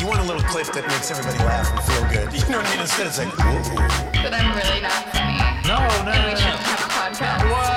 you want a little clip that makes everybody laugh and feel good. You know what I mean? Instead, it's like, ooh. But I'm really not funny. No, no, And no, we no. shouldn't have a podcast. What?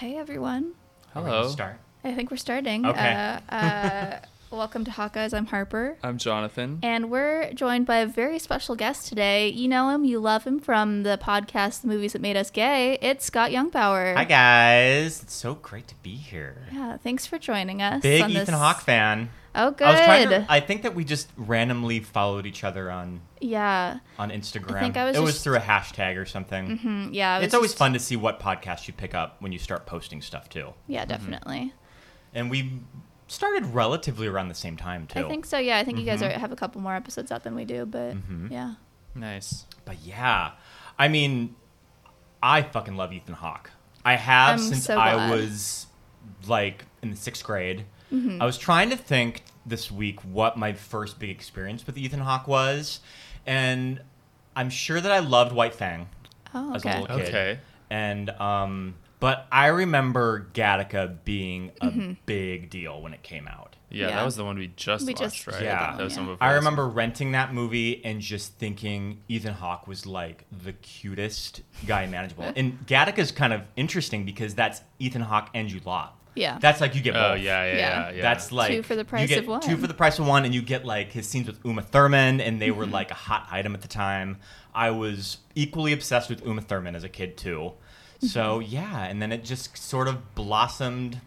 Hey everyone. Hello. Start. I think we're starting. Okay. Uh, uh, welcome to Hawkeyes. I'm Harper. I'm Jonathan. And we're joined by a very special guest today. You know him, you love him from the podcast, The Movies That Made Us Gay. It's Scott Youngpower. Hi guys, it's so great to be here. Yeah, thanks for joining us. Big on Ethan this- Hawke fan. Oh, good. I was trying to. I think that we just randomly followed each other on yeah. on Instagram. I think I was it was through a hashtag or something. Mm, yeah. I was It's always just- fun to see what podcast you pick up when you start posting stuff too. Yeah, definitely. And we started relatively around the same time too. I think so. Yeah, I think you guys Mm-hmm. are, have a couple more episodes out than we do, but yeah. Nice. But yeah, I mean, I fucking love Ethan Hawke. I have I'm since so I was like in the sixth grade. Mm-hmm. I was trying to think this week what my first big experience with Ethan Hawke was, and I'm sure that I loved White Fang Oh, as a okay. little kid. Okay. And um, but I remember Gattaca being a Mm-hmm. big deal when it came out. Yeah, Yeah. that was the one we just We watched, just right? did that that was yeah. one I remember renting that movie and just thinking Ethan Hawke was like the cutest guy imaginable. and Gattaca is kind of interesting because that's Ethan Hawke and Jude Law. Yeah. That's like you get Oh both. yeah, yeah, Yeah. yeah. yeah. That's like Two for the you price get of one. Two for the price of one, and you get like his scenes with Uma Thurman, and they were Mm-hmm. like a hot item at the time. I was equally obsessed with Uma Thurman as a kid too. So Mm-hmm. yeah, and then it just sort of blossomed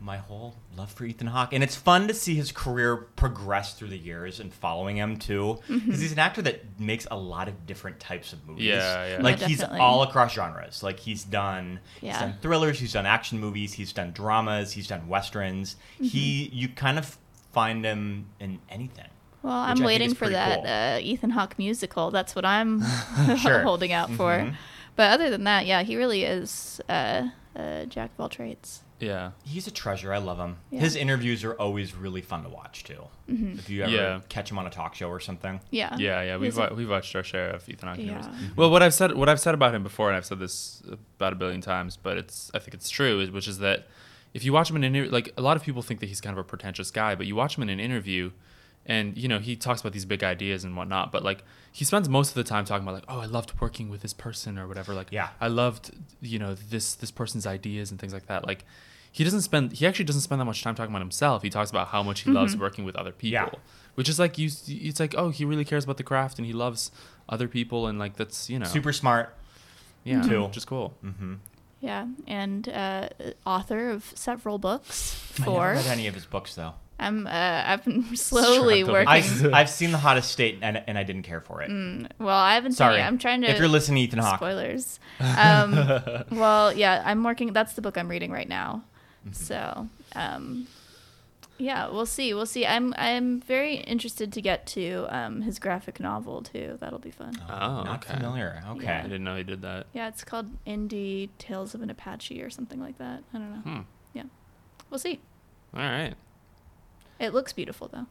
my whole love for Ethan Hawke, and it's fun to see his career progress through the years and following him too, because Mm-hmm. he's an actor that makes a lot of different types of movies. Yeah, yeah. Like Yeah, he's all across genres. Like he's done, yeah. he's done thrillers, he's done action movies, he's done dramas, he's done westerns. Mm-hmm. He, you kind of find him in anything. Well, I I'm waiting for that cool. uh, Ethan Hawke musical. That's what I'm holding out for. Mhm. But other than that, yeah, he really is uh, uh, jack of all trades. Yeah. He's a treasure. I love him. Yeah. His interviews are always really fun to watch too. Mm-hmm. If you ever Yeah. catch him on a talk show or something. Yeah. Yeah, yeah, we've wa- we've watched our share of Ethan Hawke. Yeah. interviews. Well, what I've said what I've said about him before, and I've said this about a billion times, but it's I think it's true, is which is that if you watch him in an interview, like a lot of people think that he's kind of a pretentious guy, but you watch him in an interview, and you know he talks about these big ideas and whatnot, but like he spends most of the time talking about like, oh, I loved working with this person or whatever. Like, Yeah. I loved you know this this person's ideas and things like that. Like. He doesn't spend. He actually doesn't spend that much time talking about himself. He talks about how much he loves mm-hmm. working with other people Yeah. which is like you it's like oh he really cares about the craft and he loves other people and like that's you know Super smart. yeah mm-hmm. too. which is cool mm-hmm. Yeah. And uh, author of several books. I never read any of his books though. I'm. Uh, I've been slowly Struggling. working. I, I've seen The Hottest State and, and I didn't care for it. well, I haven't Sorry. seen it. I'm trying to. If you're listening, Ethan Hawke. Spoilers. Um, well, yeah, I'm working. That's the book I'm reading right now. Mm-hmm. So, um, yeah, we'll see. We'll see. I'm I'm very interested to get to um, his graphic novel too. That'll be fun. oh Not okay familiar. Okay. Yeah. i didn't know he did that Yeah, it's called Indeh Tales of an Apache or something like that. I don't know. Hmm. Yeah, we'll see. all right It looks beautiful though.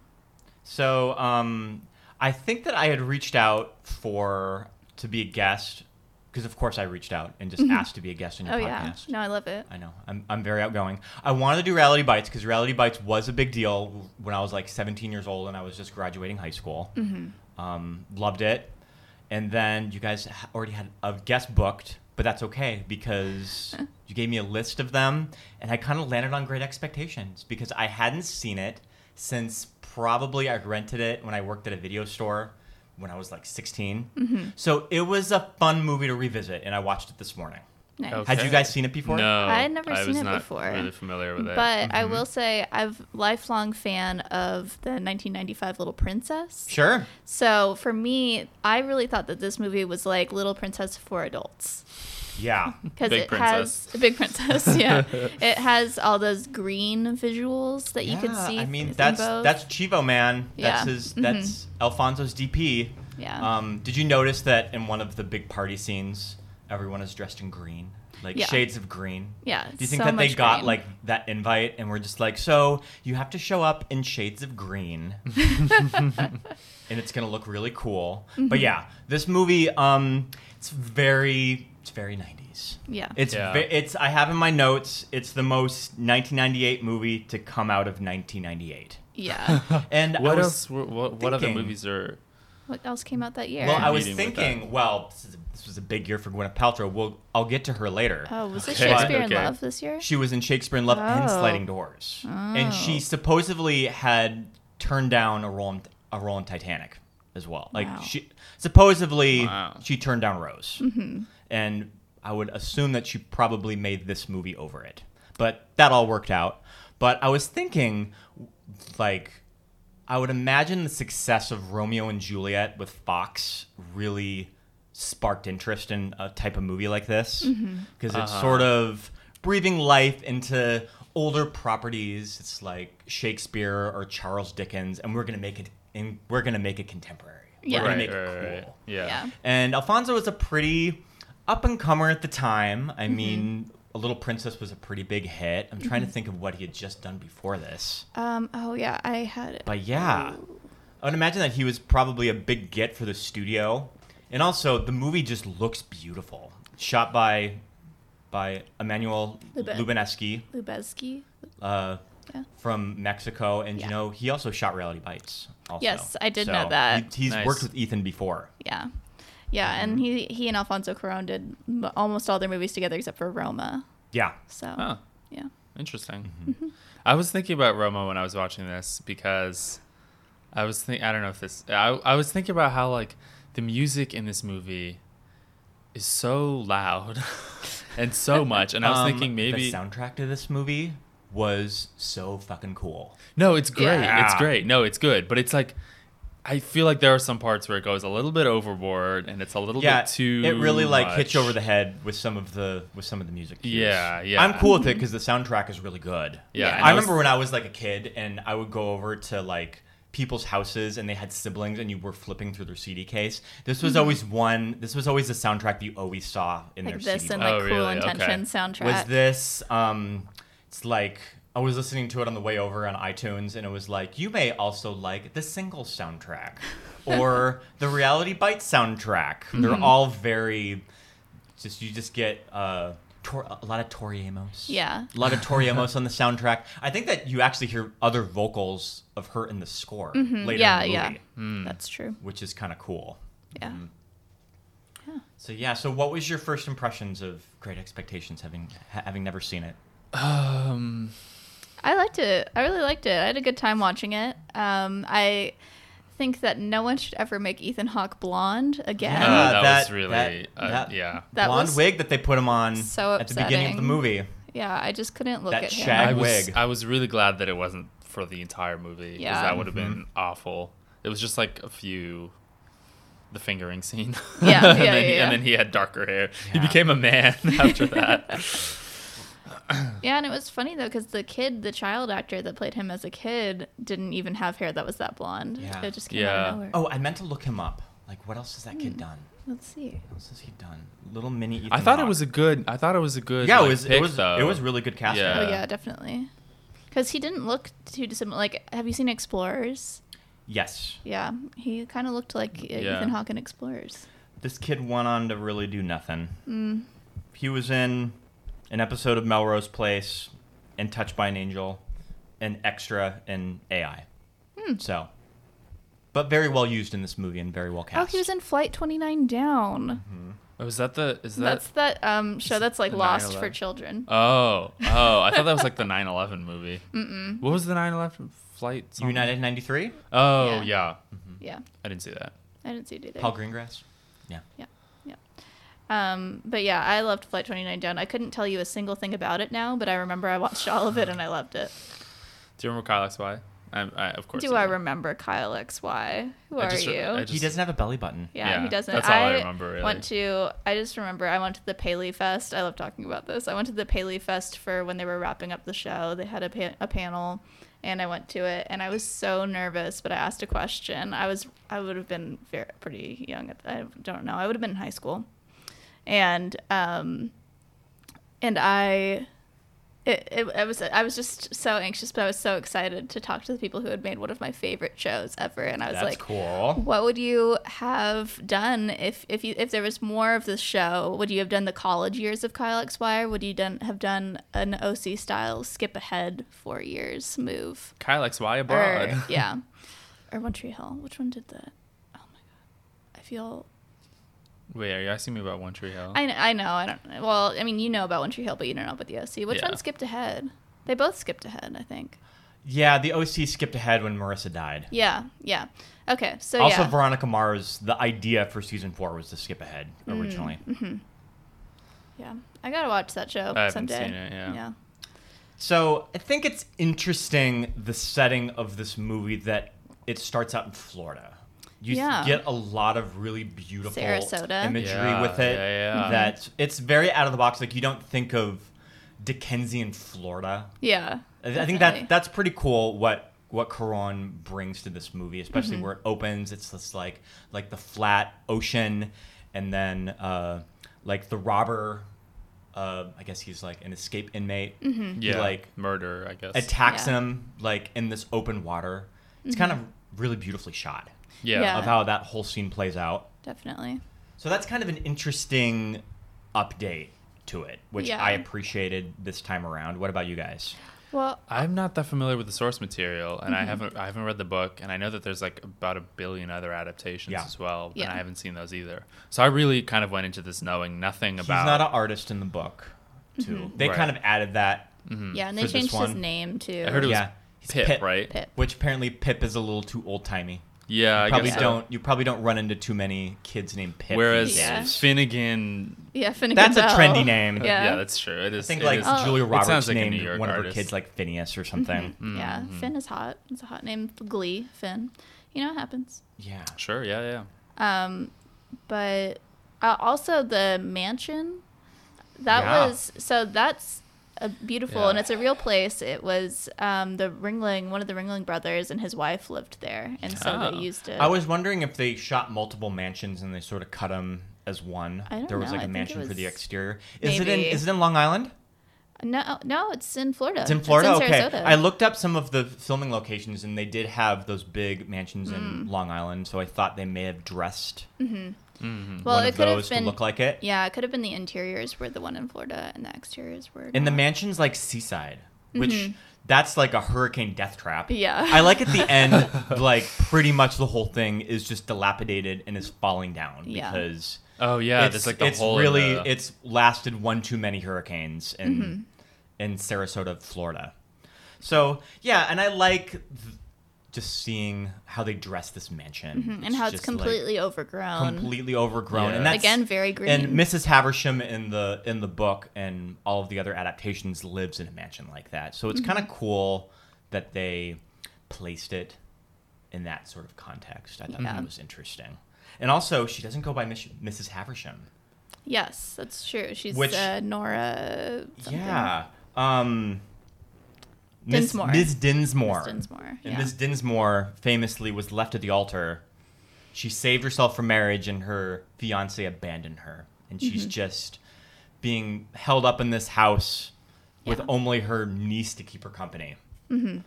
So, um, I think that I had reached out for to be a guest because, of course, I reached out and just asked to be a guest on your Oh yeah, podcast. no, I love it. I know. I'm, I'm very outgoing. I wanted to do Reality Bites because Reality Bites was a big deal when I was like 17 years old and I was just graduating high school. Um, loved it. And then you guys already had a guest booked, but that's okay because you gave me a list of them and I kind of landed on great expectations because I hadn't seen it since probably I rented it when I worked at a video store when I was like 16. So it was a fun movie to revisit and I watched it this morning. Nice. Okay. Had you guys seen it before? no I had never I seen was it not before. really familiar with it But I Mm-hmm. will say I've lifelong fan of the 1995 Little Princess. Sure. So for me, I really thought that this movie was like Little Princess for adults Yeah. because it Princess. has a big princess. Yeah, it has all those green visuals that you could Yeah, see. I mean, that's both. that's Chivo man. That's Yeah. his. Mhm. That's Alfonso's DP. Yeah. Um, did you notice that in one of the big party scenes, everyone is dressed in green, like Yeah. shades of green. Yeah, Do you think so that they got green. like that invite and we're just like, so you have to show up in shades of green, and it's gonna look really cool. Mm-hmm. But yeah, this movie, um, it's very, it's very 90s. Yeah. It's Yeah. ve- it's I have in my notes. It's the most 1998 movie to come out of 1998. yeah. And What was- else? What, what, what other movies are? what else came out that year? Well, I was Competing with that. thinking. Well, this, is a, this was a big year for Gwyneth Paltrow. We'll I'll get to her later. oh, was it Okay. Shakespeare in Okay. Love this year? She was in Shakespeare in Love and Oh. Sliding Doors, and she Oh. supposedly had turned down a role in, a role in Titanic as well. Like Wow. she supposedly Wow. she turned down Rose, Mm-hmm. And I would assume that she probably made this movie over it. But that all worked out. But I was thinking, like, I would imagine the success of Romeo and Juliet with Fox really sparked interest in a type of movie like this because it's Uh-huh. sort of breathing life into older properties. It's like Shakespeare or Charles Dickens, and we're gonna make it. In, we're gonna make it contemporary. Yeah. We're gonna Right, make right, it cool. right. Yeah. yeah. And Alfonso was a pretty up and comer at the time. Mm-hmm. I mean, A Little Princess was a pretty big hit. I'm trying to think of what he had just done before this. Um. Oh yeah, I had it. But yeah, I would imagine that he was probably a big get for the studio. And also, the movie just looks beautiful. Shot by by Emmanuel Lube- Lubensky Lubezki. uh, Yeah. from Mexico, and Yeah. you know he also shot Reality Bites. Also. Yes, I did So know that. he- he's Nice. worked with Ethan before. Yeah. Yeah, and he he and Alfonso Cuarón did m- almost all their movies together except for Roma. Yeah. So Oh, yeah. interesting. Mm-hmm. I was thinking about Roma when I was watching this because I was think I don't know if this I I was thinking about how like the music in this movie is so loud and so much, and I was Um, thinking maybe the soundtrack to this movie was so fucking cool. No, it's great. Yeah. It's great. No, it's good. But it's like I feel like there are some parts where it goes a little bit overboard and it's a little Yeah, bit too it really like much. hits you over the head with some of the with some of the music. cues. Yeah, yeah. I'm cool with it because the soundtrack is really good. Yeah, Yeah. and I was- remember when I was like a kid and I would go over to like people's houses and they had siblings and you were flipping through their CD case. This was always one. This was always the soundtrack that you always saw in Mm-hmm. Like their this CD. and Oh, like Cruel really? Okay. Soundtrack. was this um it's like I was listening to it on the way over on iTunes and it was like you may also like the single soundtrack or the Reality Bites soundtrack. They're Mm-hmm. all very just you just get uh Tor- a lot of Tori Amos. Yeah. A lot of Tori Amos on the soundtrack. I think that you actually hear other vocals of her in the score later Mm-hmm. yeah, in the yeah. movie, Hmm. That's true. which is kind of cool. Yeah. So yeah, so what was your first impressions of Great Expectations having ha- having never seen it? Um I liked it. I really liked it. I had a good time watching it. Um, I think that no one should ever make Ethan Hawke blonde again. Uh, Uh, that that- was really that- uh, that- yeah. That blonde wig that they put him on so at the beginning of the movie. Yeah, I just couldn't look That at him. shag- I was wig. I was really glad that it wasn't for the entire movie because Yeah. that would have been awful. It was just like a few the fingering scene. Yeah, and, yeah, then, yeah, he- yeah. and then he had darker hair. He became a man after that. Yeah, and it was funny though because the kid, the child actor that played him as a kid, didn't even have hair that was that blonde. Yeah. It just came out of nowhere. Oh, I meant to look him up. Like, what else has that kid done? Let's see. What else has he done? Little mini. Ethan I thought it was a good I thought it was a good yeah, like, it was. pick, it was. though. It was really good casting. Yeah. oh yeah, definitely. Because he didn't look too dissimilar. Like, have you seen Explorers? Yes, Yeah, he kind of looked like uh, Yeah. Ethan Hawke in Explorers. this kid went on to really do nothing. Mm. He was in an episode of Melrose Place, and Touched by an Angel, and extra in AI. Hmm. So, but very well used in this movie and very well cast. Oh, he was in Flight 29 Down. Oh, is that the is that That's that um show that's like Lost 9/11. for children. Oh, oh, I thought that was like the 9/11 movie. Mm-mm. What was the 9/11 flight? song? United '93. Oh, Yeah. yeah. Yeah, I didn't see that. I didn't see it either. Paul Greengrass. Yeah. Yeah, yeah. Um, but yeah, I loved Flight 29 Down. I couldn't tell you a single thing about it now, but I remember I watched all of it and I loved it. Do you remember Kyle XY? I, I, of course. Do you I remember Kyle XY? Who I are just- you? I he doesn't have a belly button. yeah, Yeah, he doesn't. that's all I remember, really. went to. I just remember I went to the Paley Fest. I love talking about this. I went to the Paley Fest for when they were wrapping up the show. They had a, pa- a panel, and I went to it, and I was so nervous. But I asked a question. I was I would have been very pretty young. At, I don't know. I would have been in high school, and um, and I. It, it, I was I was just so anxious, but I was so excited to talk to the people who had made one of my favorite shows ever, and I was That's like, cool. what would you have done if if you if there was more of the show? Would you have done the college years of Kyle X Y, or would you done have done an OC style skip ahead four years move? Kyle XY abroad. Or yeah, or One Tree Hill. Which one did that? Oh my god, I feel Wait, are you asking me about One Tree Hill? I kn- I know I don't. Well, I mean you know about One Tree Hill, but you don't know about the OC. Which Yeah. one skipped ahead? They both skipped ahead, I think. Yeah, the OC skipped ahead when Marissa died. Yeah, yeah. Okay, so also, yeah. Veronica Mars, the idea for season four was to skip ahead Mm, originally. mm-hmm. yeah, I gotta watch that show I haven't someday. seen it, yeah. yeah. So I think it's interesting the setting of this movie that it starts out in Florida. You Yeah. get a lot of really beautiful Sarasota. imagery Yeah, with it. yeah, yeah. That it's very out of the box. Like you don't think of Dickensian Florida. Yeah. I I think that that's pretty cool. What what Cuarón brings to this movie, especially Mm-hmm. where it opens. It's just like like the flat ocean, and then uh, like the robber. Uh, I guess he's like an escape inmate. Mm-hmm. He, yeah, like murder, I guess. attacks Yeah. him like in this open water. It's kind of really beautifully shot yeah. Mm-hmm. Yeah. of how that whole scene plays out. Definitely. So that's kind of an interesting update to it, which Yeah. I appreciated this time around. What about you guys? Well, I'm not that familiar with the source material, and I Mm-hmm. haven't I haven't read the book, and I know that there's like about a billion other adaptations Yeah. as well, and I haven't seen those either. So I really kind of went into this knowing nothing He's about. He's not an artist in the book, too. Mm-hmm. They Right. kind of added that. yeah, and they changed his name too. I heard it was yeah, he's Pip, right? Pip. Which apparently Pip is a little too old timey. Yeah, I Probably guess so. don't. You probably don't run into too many kids named Pip. Whereas Yeah. Finnegan, Yeah, Finnegan That's a trendy name. yeah. Yeah. that's true. It is. I think like is-. Julia It Roberts sounds like named New York one of her artist. kids like Phineas or something. Yeah, Mm-hmm. Finn is hot. It's a hot name. Glee, Finn. You know, it happens. Yeah. Sure, yeah, yeah. Um, but uh, also the mansion. That Yeah. was so. That's a beautiful, Yeah. and it's a real place. It was um, the Ringling, one of the Ringling brothers, and his wife lived there, and so Oh. they used it. I was wondering if they shot multiple mansions and they sort of cut them as one. I don't there was know. like I a think mansion it for the exterior. Is it in? Is it in Long Island? no, no, it's in Florida. It's in Florida. It's in okay. I looked up some of the filming locations and they did have those big mansions Mm. in Long Island. So I thought they may have dressed Mm-hmm. Well, one it of could have been. look like it. Yeah, it could have been the interiors were the one in Florida, and the exteriors were. And the mansion's like seaside, which that's like a hurricane death trap. Mm-hmm. Yeah. I like at the end, like pretty much the whole thing is just dilapidated and is falling down Yeah. because Oh yeah, it's, there's like the it's hole. really the- it's lasted one too many hurricanes in Mm-hmm. in Sarasota, Florida. So yeah, and I like th- just seeing how they dress this mansion Mhm, and how it's just, like, completely overgrown. completely overgrown, Yeah. and that's Again, very green. And Mrs. Havisham in the in the book and all of the other adaptations lives in a mansion like that. So it's Mm-hmm. kind of cool that they placed it in that sort of context. I thought Yeah. that was interesting. And also, she doesn't go by Miss, Mrs. Havisham. Yes, that's true. She's Which- uh, Nora. Something. Yeah. Um, Miss- Dinsmore. Ms. Dinsmore. Miss Dinsmore. And Yeah. Ms. Dinsmore famously was left at the altar. She saved herself from marriage, and her fiance abandoned her. And she's Mm-hmm. just being held up in this house with only her niece to keep her company. Mm-hmm.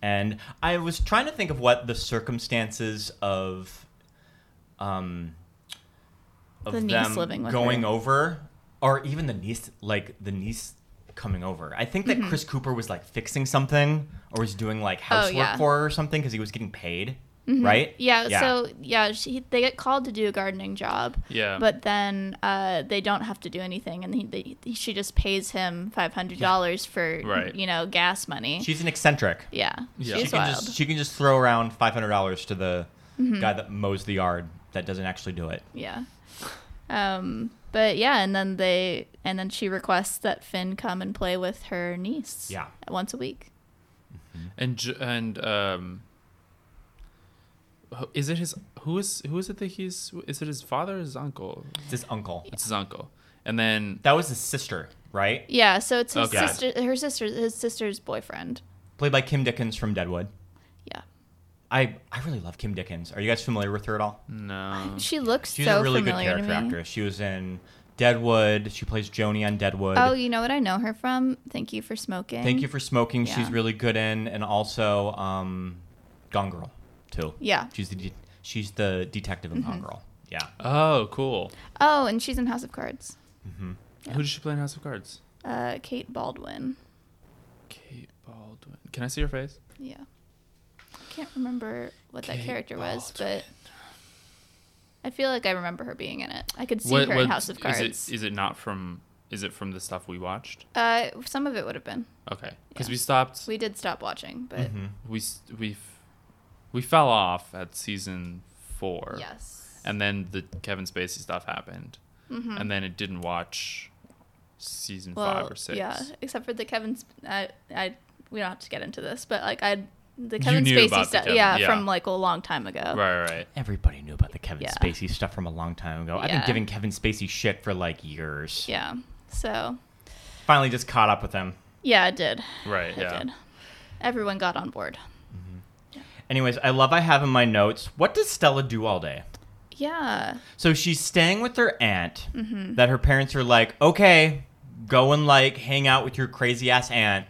And I was trying to think of what the circumstances of, um, of The niece them living with going her. over, or even the niece, like the niece coming over. I think that Mm-hmm. Chris Cooper was like fixing something, or was doing like housework Oh, yeah. for her or something because he was getting paid, right? Yeah, so yeah, she, they get called to do a gardening job. Yeah. But then uh, they don't have to do anything, and he, they, she just pays him five hundred dollars for Right. you know gas money. she's an eccentric. yeah, Yeah. She she's can wild. Mm-hmm. just she can just throw around five hundred dollars to the guy that mows the yard that doesn't actually do it. yeah. Um, but yeah, and then they and then she requests that Finn come and play with her niece. Yeah. once a week. and J- and um, who- is it his who is who is it that he's is it his father or his uncle? It's his uncle. It's his uncle. And then That was his sister, right? Yeah, so it's his Okay. sister, her sister, his sister's boyfriend. Played by Kim Dickens from Deadwood. Yeah, I I really love Kim Dickens. Are you guys familiar with her at all? no, she looks She's so a really good familiar to character me. actress. She was in Deadwood. She plays Joanie on Deadwood. Oh, you know what I know her from? Thank you for smoking. Thank you for smoking. She's really good in, and also um, Gone Girl too. Yeah. She's the de- she's the detective in Gone Mm-hmm. Girl. Yeah. Oh, cool. Oh, and she's in House of Cards. Yeah. Who does she play in House of Cards? Uh, Kate Baldwin. Kate Baldwin. Can I see your face? Yeah. I can't remember what that Kate character was, but I feel like I remember her being in it. I could see What- her in House of Cards. Is it, is it not from? Is it from the stuff we watched? uh, some of it would have been. Okay, because Yeah. we stopped. We did stop watching, but Mhm. we we f- we fell off at season four. yes. And then the Kevin Spacey stuff happened, Mhm. and then it didn't watch season well, five or six. yeah, except for the Kevin. Sp- I, I, we don't have to get into this, but like I, the Kevin knew Spacey about stuff, Kevin- yeah, yeah. from like a long time ago. Right, right. Everybody knew about the Kevin Yeah. Spacey stuff from a long time ago. I've been giving Kevin Spacey shit for like years. Yeah. So Finally, just caught up with him. yeah, it did. Right, It yeah. did. Everyone got on board. Anyways, I love I have in my notes. What does Stella do all day? Yeah. So she's staying with her aunt. Mm-hmm. That her parents are like, okay, go and like hang out with your crazy ass aunt,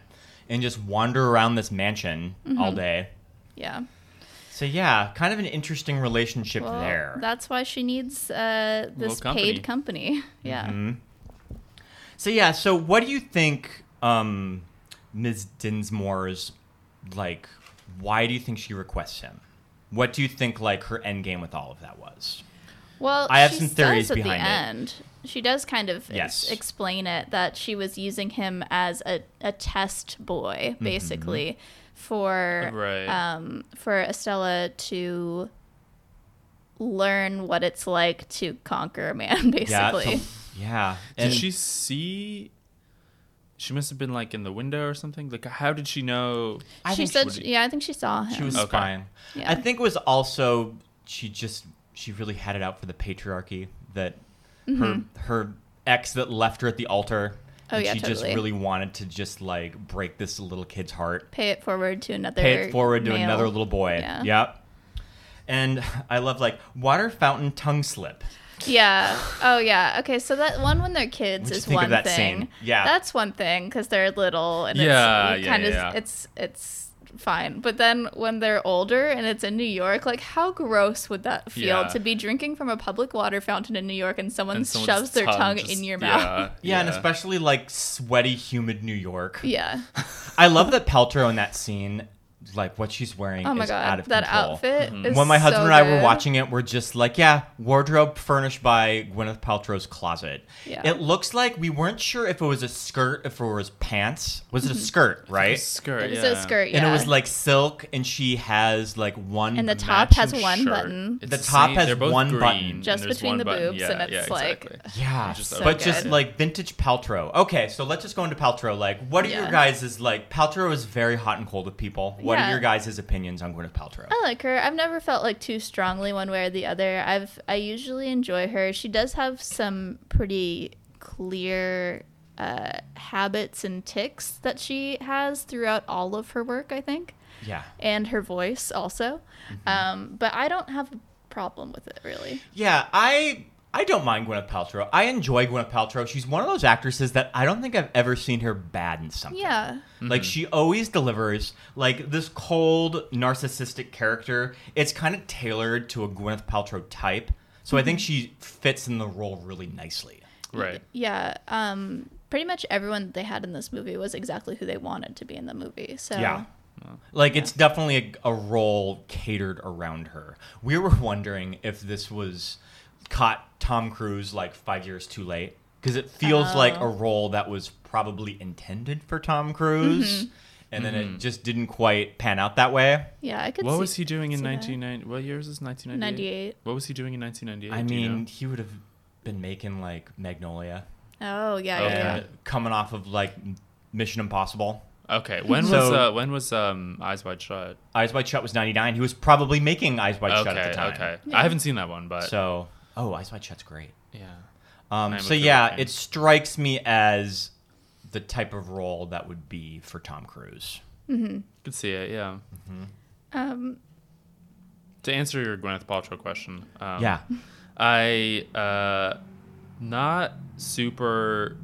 and just wander around this mansion Mm-hmm. all day. Yeah. So yeah, kind of an interesting relationship Well, there. that's why she needs uh, this company. paid company. Yeah. Mhm. So yeah, so what do you think, um, Ms. Dinsmore's like? Why do you think she requests him? What do you think like her end game with all of that was? Well, I have some theories behind it. end. She does kind of ex- explain it that she was using him as a, a test boy, Mm-hmm. basically, for Right. um, for Estella to learn what it's like to conquer a man, basically. Yeah, so- yeah. Did she see? She must have been like in the window or something. Like, how did she know? I she said, she- yeah, I think she saw him. she was Okay. spying. Yeah. I think it was also she just she really had it out for the patriarchy that her her ex that left her at the altar. Mm-hmm. Oh, and yeah, she just really wanted to just like break this little kid's heart. pay it forward to another. pay it forward to another little boy. Yeah. Yep. And I love like water fountain tongue slip. Yeah. Oh, yeah. Okay. So that one when they're kids What'd is of one thing. scene? Yeah. That's one thing because they're little and Yeah, it's yeah, kind of yeah, yeah. it's it's fine. But then when they're older and it's in New York, like how gross would that feel Yeah. to be drinking from a public water fountain in New York and someone And someone's shoves their tongue just- in your mouth? Yeah, yeah, and especially like sweaty, humid New York. Yeah. I love that Paltrow in that scene, like what she's wearing Oh my is out god, of that control. outfit. Mm-hmm. Is when my husband so and I were good. watching it, we're just like, yeah, wardrobe furnished by Gwyneth Paltrow's closet. Yeah. It looks like we weren't sure if it was a skirt, if it was pants. Was it a skirt, right? skirt. It's yeah. a skirt, yeah. And it was like silk, and she has like one. And the top has one shirt. button. It's The top same- has both one green, button. Just between the button. boobs, yeah, and it's yeah, like- exactly. Yeah, Just So but just like vintage Paltrow. Okay, so let's just go into Paltrow. Like, what are your Yeah. guys' like? Paltrow is very hot and cold with people. What Yeah. Are your guys' opinions on Gwyneth Paltrow? I like her. I've never felt like too strongly one way or the other. I've I usually enjoy her. She does have some pretty clear uh, habits and ticks that she has throughout all of her work. I think, Yeah, and her voice also. Mm-hmm. Um, but I don't have a problem with it really. yeah. I I don't mind Gwyneth Paltrow. I enjoy Gwyneth Paltrow. She's one of those actresses that I don't think I've ever seen her bad in something. Yeah, Like she always delivers like this cold narcissistic character. It's kind of tailored to a Gwyneth Paltrow type. So I think she fits in the role really nicely. Right. yeah. Um, pretty much everyone they had in this movie was exactly who they wanted to be in the movie. So Yeah. Like it's definitely a, a role catered around her. We were wondering if this was caught Tom Cruise like five years too late because it feels like a role that was probably intended for Tom Cruise, and then it just didn't quite pan out that way. yeah, I could. What see, was he doing in see 1990? What year is this? 1998. 98. What was he doing in 1998? I Do you know? mean, he would have been making like Magnolia, Oh yeah, Okay. yeah. and coming off of like Mission Impossible. Okay. When was uh, when was um Eyes Wide Shut? Eyes Wide Shut was ninety nine. He was probably making Eyes Wide Okay. Shut at the time. Okay. Yeah. I haven't seen that one, but So, oh, Eyes Wide Shut's great. yeah. Um, so yeah, fan. it strikes me as the type of role that would be for Tom Cruise. Could see it. Yeah. Um, To answer your Gwyneth Paltrow question, um, yeah, I uh, not super.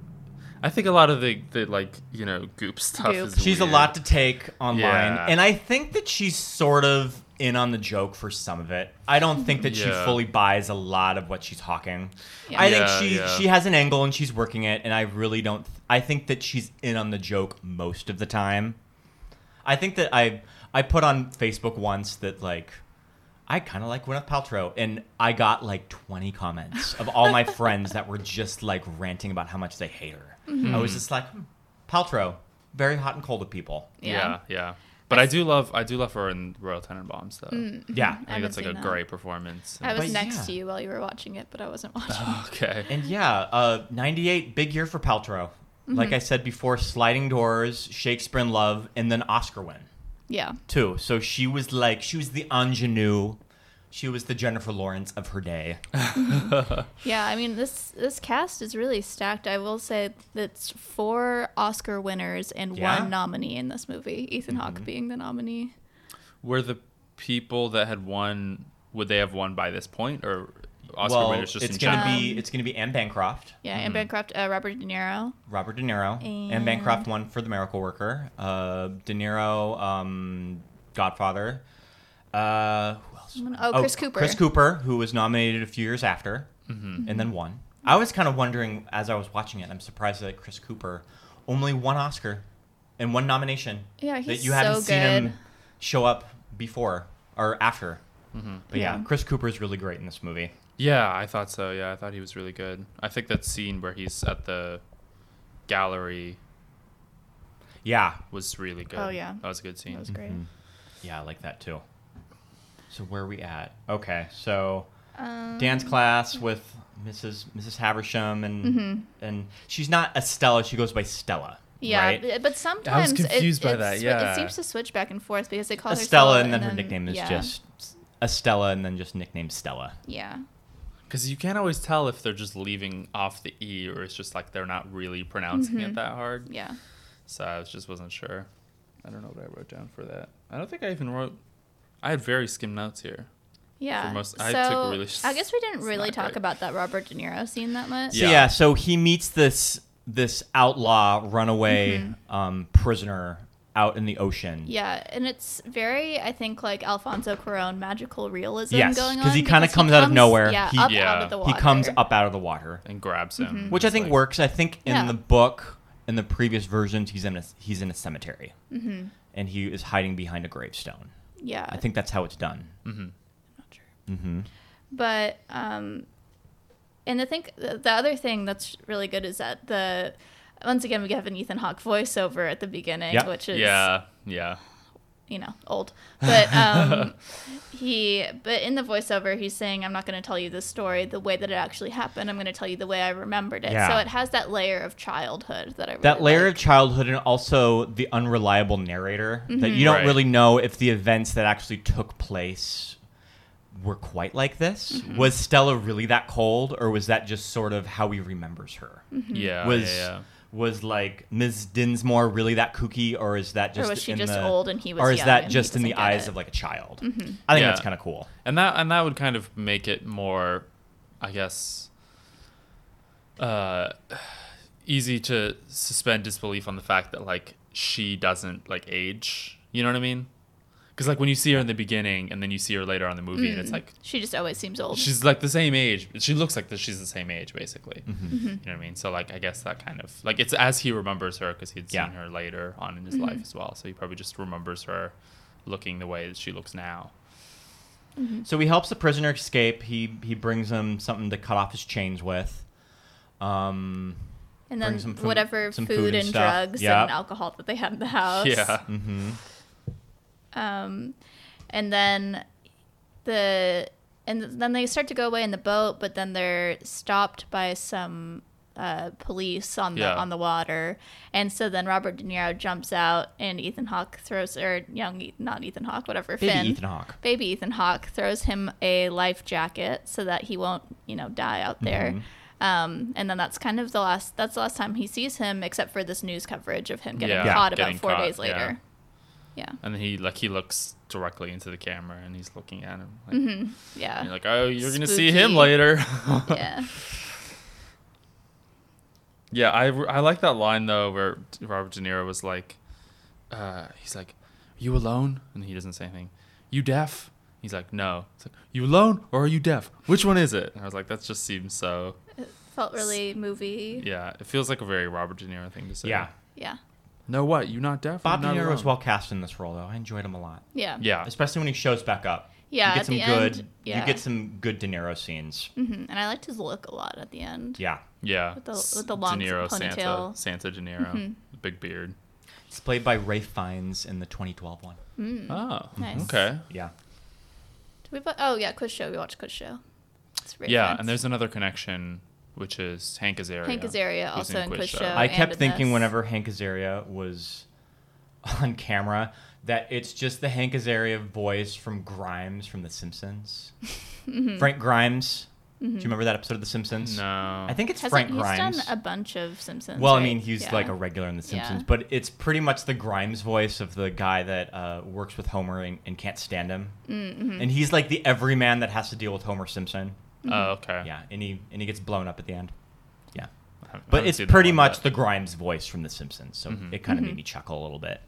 I think a lot of the, the like you know goop stuff Goop. is She's a lot to take online, Yeah. and I think that she's sort of in on the joke for some of it. I don't think that she Yeah. fully buys a lot of what she's hawking. Yeah. I think Yeah, she yeah. she has an angle and she's working it, and I really don't. I think that she's in on the joke most of the time. I think that I I put on Facebook once that like. I kind of like Gwyneth Paltrow, and I got like 20 comments of all my friends that were just like ranting about how much they hate her. I was just like, hmm, Paltrow, very hot and cold with people. Yeah, Yeah. yeah. But I do love I do love her in Royal Tenenbaums though. Mm, mm-hmm. Yeah, I I think haven't that's like a that. great performance. I was But next yeah. to you while you were watching it, but I wasn't watching. okay. and yeah, uh, 98, big year for Paltrow. Mm-hmm. Like I said before, Sliding Doors, Shakespeare in Love, and then Oscar win yeah. too. So she was like, she was the ingenue. She was the Jennifer Lawrence of her day. Yeah, I mean this this cast is really stacked. I will say that's four Oscar winners and Yeah? Mm-hmm. one nominee in this movie. Ethan Hawke being the nominee. Were the people that had won would they have won by this point or Oscar well, winners just it's in gonna general? be it's gonna be Anne Bancroft, Yeah, and Bancroft, uh, Robert De Niro. Robert De Niro, Anne And- Bancroft won for The Miracle Worker. Uh, De Niro, um, Godfather. Uh, who else? Oh, Chris Cooper. Chris Cooper, who was nominated a few years after, Mm-hmm. and then won. I was kind of wondering as I was watching it. I'm surprised that Chris Cooper only one Oscar and one nomination. Yeah, he's that he's you hadn't so seen him show up before or after. Mm-hmm. But yeah, Yeah. Chris Cooper is really great in this movie. Yeah, I thought so. Yeah, I thought he was really good. I think that scene where he's at the gallery Yeah, was really good. Oh, yeah. That was a good scene. That was great. Mm-hmm. yeah, I like that too. So where are we at? Okay, so Um, dance class with Mrs. Mrs. Havisham and and she's not Estella. She goes by Stella. Yeah, right? b- but sometimes confused it, by that, yeah. it seems to switch back and forth because they call her Stella, and then her nickname is yeah. just Estella, and then just nicknamed Stella. yeah. Because you can't always tell if they're just leaving off the E or it's just like they're not really pronouncing Mm-hmm. it that hard. Yeah. So I was, just wasn't sure. I don't know what I wrote down for that. I don't think I even wrote. I had very skim notes here. Yeah. most- so I took really s- I guess we didn't really talk great. about that Robert De Niro scene that much. So Yeah. yeah, so he meets this this outlaw runaway um, prisoner out in the ocean. Mm-hmm. Yeah, and it's very, I think, like Alfonso Cuarón magical realism Yes, going on. 'cause he kinda because comes out of nowhere. Yeah, He- up Yeah. out of the He comes up out of the water, and grabs him. which I think like- works. I think in Yeah. the book, in the previous versions, he's in a he's in a cemetery, and he is hiding behind a gravestone. Yeah, I think that's how it's done. Mm-hmm. I'm not sure. Mhm. But um, and I think the, the other thing that's really good is that the once again we have an Ethan Hawke voiceover at the beginning, Yeah. which is Yeah, yeah. You know old, but um, he but in the voiceover he's saying I'm not going to tell you the story the way that it actually happened. I'm going to tell you the way I remembered it. Yeah. So it has that layer of childhood that I really that layer like. of childhood and also the unreliable narrator that Mm-hmm. you don't Right. really know if the events that actually took place were quite like this. Mm-hmm. Was Stella really that cold, or was that just sort of how he remembers her? Mm-hmm. Yeah, Was yeah, yeah. Was like Ms. Dinsmore really that kooky, or is that just or was she in just the- old and he was or is young that just in the eyes it? Mm-hmm. of like a child? I think that's kind of cool. and that and that would kind of make it more, I guess, uh, easy to suspend disbelief on the fact that like she doesn't like age. You know what I mean? Because like when you see her in the beginning and then you see her later on in the movie, Mm. and it's like She just always seems old. she's like the same age. She looks like that she's the same age basically. Mm-hmm. Mm-hmm. You know what I mean? So like I guess that kind of like it's as he remembers her because he'd seen her later on in his Mm-hmm. life as well. So he probably just remembers her looking the way that she looks now. So he helps the prisoner escape. He he brings him something to cut off his chains with. Um, and then some food- whatever some food, food and and, drugs Yep. and alcohol that they had in the house. Yeah. Um, and then the and then they start to go away in the boat, but then they're stopped by some uh, police on the Yeah. on the water, and so then Robert De Niro jumps out, and Ethan Hawke throws or young not Ethan Hawke, whatever Baby Finn, Ethan Hawke. baby Ethan Hawke throws him a life jacket so that he won't you know die out there. Mm-hmm. Um, and then that's kind of the last that's the last time he sees him, except for this news coverage of him getting Yeah. caught Getting about four caught, days yeah. later. Yeah, And he like he looks directly into the camera and he's looking at him. Like, yeah, and yeah. you're like, oh, you're gonna see him later. yeah. Yeah, I, I like that line though where Robert De Niro was like, uh, he's like, "You alone?" and he doesn't say anything. You deaf? He's like, "No." It's like, "You alone or are you deaf? Which one is it?" And I was like, "That just seems so." It felt really movie. Yeah, it feels like a very Robert De Niro thing to say. Yeah. Yeah. No, what? You're not deaf? Bob You're De Niro was well cast in this role, though. I enjoyed him a lot, Yeah. Yeah. especially when he shows back up. Yeah, you get at some the good. end, yeah. You get some good De Niro scenes. hmm And I liked his look a lot at the end. Yeah, Yeah. With the- with the long De Niro, ponytail. Santa, Santa De Niro, Mhm. the big beard. it's played by Ralph Fiennes in the 2012 one. Mm. Oh, Nice. okay. Yeah, Did we? Oh yeah, quiz show. We watched quiz show. It's Ralph yeah, Fiennes. and there's another connection, which is Hank Azaria. Hank Azaria also in Quiz Show. I kept thinking this. whenever Hank Azaria was on camera that it's just the Hank Azaria voice from Grimes from The Simpsons. Mm-hmm. Frank Grimes. Do you remember that episode of The Simpsons? No. I think it's Hasn't- Frank he's Grimes. done a bunch of Simpsons. Well, I mean, he's Yeah. like a regular in The Simpsons, Yeah. but it's pretty much the Grimes voice of the guy that uh, works with Homer and, and can't stand him. Mm-hmm. And he's like the everyman that has to deal with Homer Simpson. Oh, okay. Yeah, and he and he gets blown up at the end. Yeah, I haven't- I but it's pretty much but- the Grimes voice from The Simpsons, so Mhm. it kind of Mm-hmm. made me chuckle a little bit.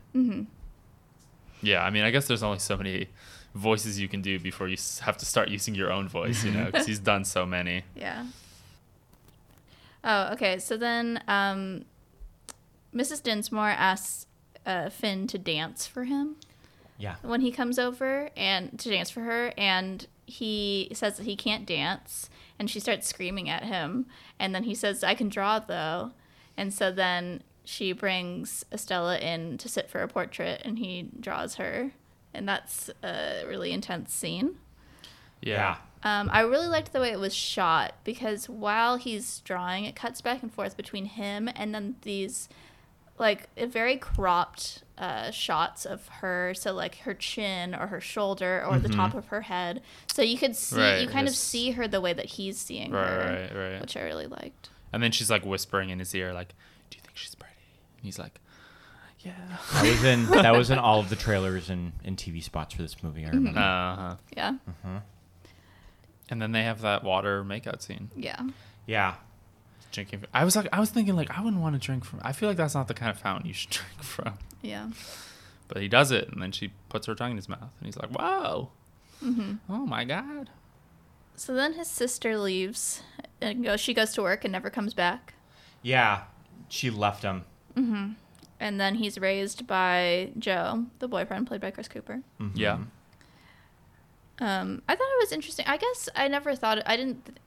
Yeah, I mean, I guess there's only so many voices you can do before you have to start using your own voice, you know, because he's done so many. Yeah. Oh, okay. So then, um, Mrs. Dinsmore asks uh, Finn to dance for him Yeah, when he comes over and to dance for her, and he says that he can't dance, and she starts screaming at him, and then he says, "I can draw though," and so then she brings Estella in to sit for a portrait, and he draws her, and that's a really intense scene. Yeah. Um, I really liked the way it was shot because while he's drawing, it cuts back and forth between him and then these, like, uh, very cropped uh, shots of her. So, like, her chin or her shoulder or the top of her head. So you could see, Right, you kind of see her the way that he's seeing Right, her, right, right. which I really liked. And then she's like whispering in his ear, like, "Do you think she's pretty?" And he's like, "Yeah." that was in that was in all of the trailers and, and TV spots for this movie. I remember. Uh huh. Yeah. And then they have that water makeout scene. Yeah. Yeah, Drinking. I was like, I was thinking like, I wouldn't want to drink from. I feel like that's not the kind of fountain you should drink from. Yeah. But he does it, and then she puts her tongue in his mouth, and he's like, "Whoa, Mm-hmm. oh my god." So then his sister leaves and goes, she goes to work and never comes back. yeah, she left him. And then he's raised by Joe, the boyfriend played by Chris Cooper. Yeah. Um, I thought it was interesting. I guess I never thought I didn't.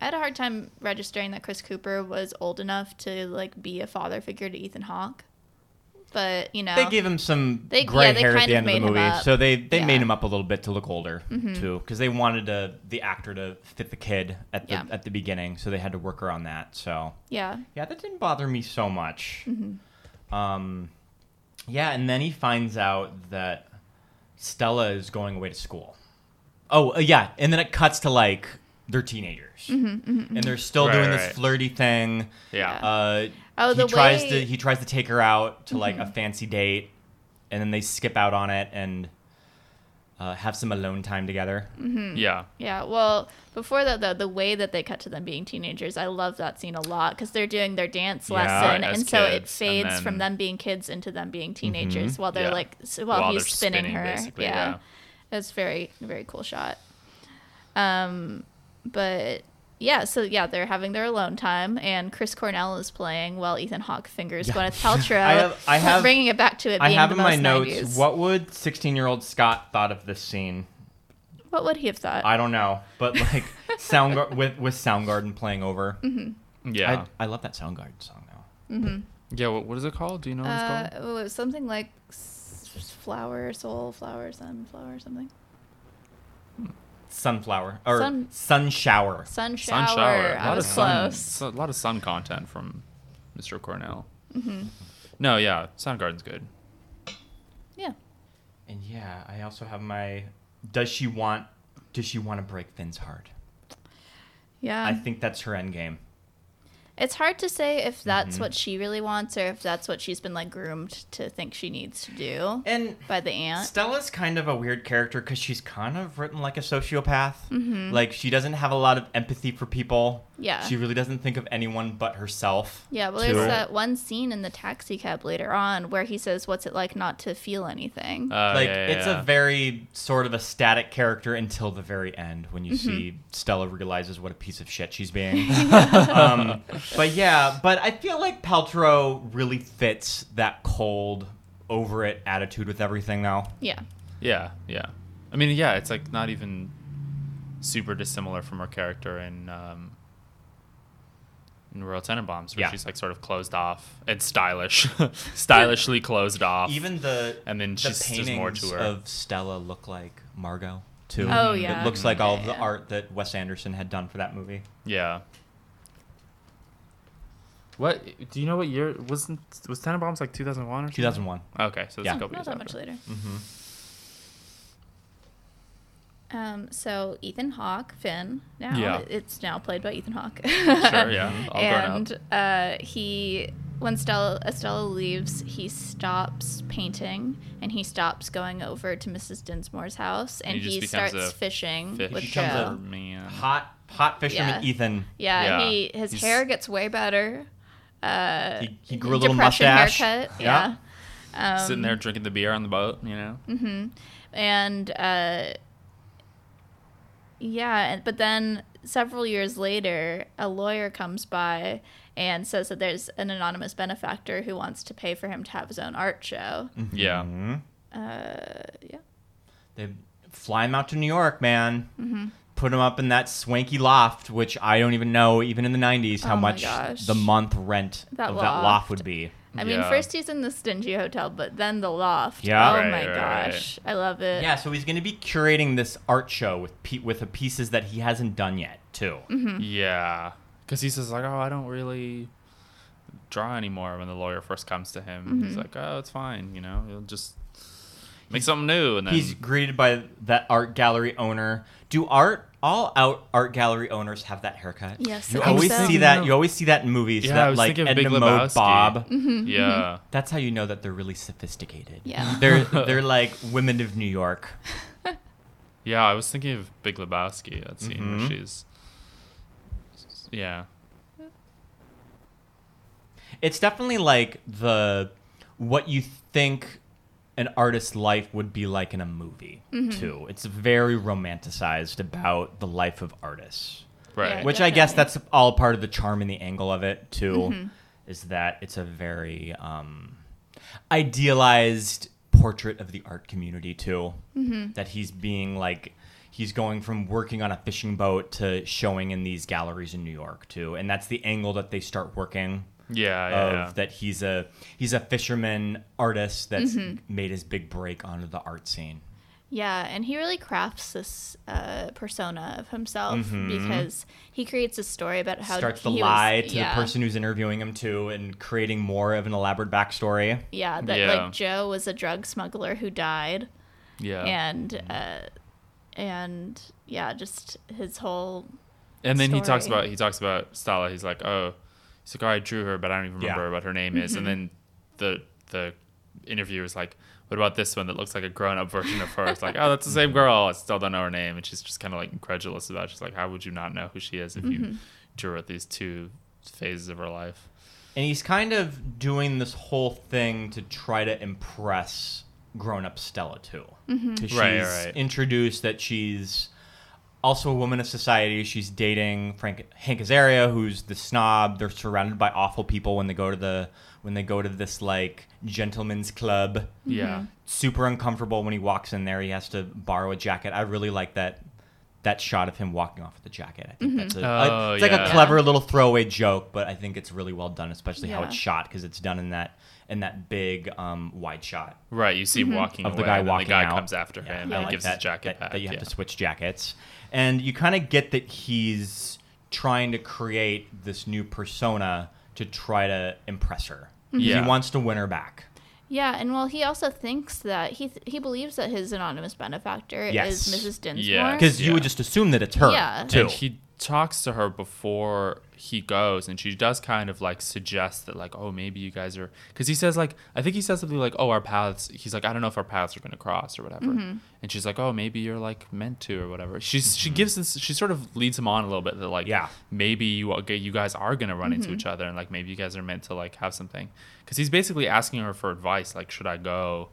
I had a hard time registering that Chris Cooper was old enough to like be a father figure to Ethan Hawke. But you know, They gave him some They- gray yeah, they hair at the end of the movie, so they they Yeah. made him up a little bit to look older Mhm. too, because they wanted to, the actor to fit the kid at the Yeah. at the beginning, so they had to work around that. So yeah, yeah, that didn't bother me so much. Mm-hmm. Um, yeah, and then he finds out that Stella is going away to school. Oh uh, yeah, and then it cuts to like they're teenagers, Mm-hmm, and they're still Right, doing right, this right. flirty thing. Yeah. Uh, Oh, he the tries way- to he tries to take her out to like Mm-hmm. a fancy date, and then they skip out on it and uh, have some alone time together. Mm-hmm. Yeah. yeah. Well, before that though, the way that they cut to them being teenagers, I love that scene a lot because they're doing their dance Yeah, lesson, as and so it kids, and fades from them being kids into them being teenagers Mhm. while they're Yeah. like while, While he's spinning, spinning, her. yeah. yeah. It's very very cool shot. Um, but yeah, so yeah, they're having their alone time, and Chris Cornell is playing while Ethan Hawke fingers Yeah. Gwyneth Paltrow. I have- I have- bringing it back to it I have the in my most notes 90s. what would 16 year old Scott thought of this scene. What would he have thought? I don't know, but like Soundgar- with with Soundgarden playing over. Mm-hmm. Yeah. I, I love that Soundgarden song now. Mm-hmm. yeah. What, what is it called? Do you know what Uh, it's called? Uh, oh, it was something like s- flower, soul, flower, Sun, Flower something. Hmm. Sunflower or Sun- sun shower. Sun shower. Sun shower. A I lot was of sun. close. so- A lot of sun content from Mr. Cornell. Mm-hmm. No, yeah. Soundgarden's good. Yeah. And yeah, I also have my. Does she want? Does she want to break Finn's heart? Yeah. I think that's her end game. It's hard to say if that's Mhm. what she really wants or if that's what she's been like groomed to think she needs to do And by the aunt. Stella's kind of a weird character because she's kind of written like a sociopath. Mm-hmm. Like she doesn't have a lot of empathy for people. Yeah. She really doesn't think of anyone but herself. Yeah, well, too. there's that one scene in the taxi cab later on where he says, "What's it like not to feel anything?" Uh, like yeah, yeah, it's yeah. a very sort of a static character until the very end when you Mm-hmm. see Stella realizes what a piece of shit she's being. um, but yeah, but I feel like Paltrow really fits that cold, over it attitude with everything now. yeah, Yeah, yeah. I mean, yeah, it's like not even super dissimilar from her character in um, in Royal Tenenbaums, where Yeah. she's like sort of closed off and stylish, stylishly closed off. Even the And then the she's- there's more to paintings her. of Stella look like Margot too. Oh, yeah. it looks like all Yeah, the yeah. art that Wes Anderson had done for that movie. yeah. What do you know? What year wasn't was Tenenbaums like two thousand one or 2001. Okay, so it's Yeah. a couple not years that much after. later. Mm-hmm. Um, so Ethan Hawke, Finn. Now Yeah. it's now played by Ethan Hawke. Sure, yeah, all and uh, he, when Stella Estella leaves, he stops painting and he stops going over to Mrs. Dinsmore's house and, And he he, starts fishing Fish with becomes a Joe. man. Hot, hot fisherman Yeah. Ethan. Yeah, Yeah. he his He's- hair gets way better. Uh, He, he grew a little depression mustache. haircut. Yeah. Yeah. Um, Sitting there drinking the beer on the boat, you know. Mm-hmm. And uh, yeah, but then several years later, a lawyer comes by and says that there's an anonymous benefactor who wants to pay for him to have his own art show. Yeah. Mhm. Uh, yeah. They fly him out to New York, man. Mm-hmm. Put him up in that swanky loft, which I don't even know, even in the 90s, how Oh much gosh. the month rent That of that loft. loft would be. I mean, first he's in the stingy hotel, but then the loft. Yeah. Oh Right, my right, right. gosh, I love it. Yeah, so he's going to be curating this art show with pe- with the pieces that he hasn't done yet, too. Mm-hmm. Yeah, because he says like, "Oh, I don't really draw anymore." When the lawyer first comes to him, Mm-hmm. he's like, "Oh, it's fine. You know, you'll just make something new." And then He's greeted by that art gallery owner. Do art all out art gallery owners have that haircut? Yes, you I think always so. see that. You always see that in movies. Yeah, I that was like thinking of Big Edna Mode Lebowski. Bob. yeah, That's how you know that they're really sophisticated. Yeah. they're they're like women of New York. yeah. I was thinking of Big Lebowski. That scene Mhm. where she's, yeah, It's definitely like the what you think an artist's life would be like in a movie mm-hmm. too. It's very romanticized about the life of artists. right. Yeah. Which I guess that's all part of the charm and the angle of it too, mm-hmm. is that it's a very um, idealized portrait of the art community too. Mm-hmm. That he's being like he's going from working on a fishing boat to showing in these galleries in New York too, and that's the angle that they start working yeah, yeah, of yeah. that he's a he's a fisherman artist that's Mm-hmm. made his big break onto the art scene. Yeah, and he really crafts this uh, persona of himself because he creates a story about how Mm-hmm. Starts to he lie was, to yeah, the person who's interviewing him too, and creating more of an elaborate backstory. Yeah, that Yeah. like Joe was a drug smuggler who died, yeah. and uh, and yeah, just his whole And then he talks about he talks about Stella. He's like, oh, he's like, oh, I drew her, but I don't even remember Yeah. what her name is. Mm-hmm. And then the the interviewer is like, what about this one that looks like a grown up version of her? It's like, oh, that's the same girl. I still don't know her name, and she's just kind of like incredulous about. It. She's like, how would you not know who she is if Mm-hmm. you drew at these two phases of her life? And he's kind of doing this whole thing to try to impress grown up Stella too. Mm-hmm. Because Right, she's right. introduced that she's also a woman of society. She's dating Frank Hank Azaria, who's the snob. They're surrounded by awful people when they go to the when they go to this like gentleman's club. Yeah, mm-hmm. Super uncomfortable when he walks in there. He has to borrow a jacket. I really like that that shot of him walking off with the jacket. I think mm-hmm. that's a, Oh, it's like yeah. a clever little throwaway joke, but I think it's really well done, especially how it's shot because it's done in that in that big um, wide shot right. You see him mm-hmm. walking of the away, guy and walking the guy out. comes after Yeah, him I and like gives that, his jacket that, back. that you have yeah. to switch jackets, and you kind of get that he's trying to create this new persona to try to impress her. Yeah. He wants to win her back. yeah, and well, he also thinks that he th- he believes that his anonymous benefactor Yes. is Mrs. Dinsmore. Yeah. Because you would just assume that it's her, Yeah. too. And he talks to her before he goes and she does kind of like suggest that like oh maybe you guys are because he says like i think he says something like oh our paths he's like i don't know if our paths are going to cross or whatever Mm-hmm. and she's like oh maybe you're like meant to or whatever she's she gives this she sort of leads him on a little bit that like Yeah. maybe you okay, you guys are going to run Mm-hmm. into each other and like maybe you guys are meant to like have something because he's basically asking her for advice like should i go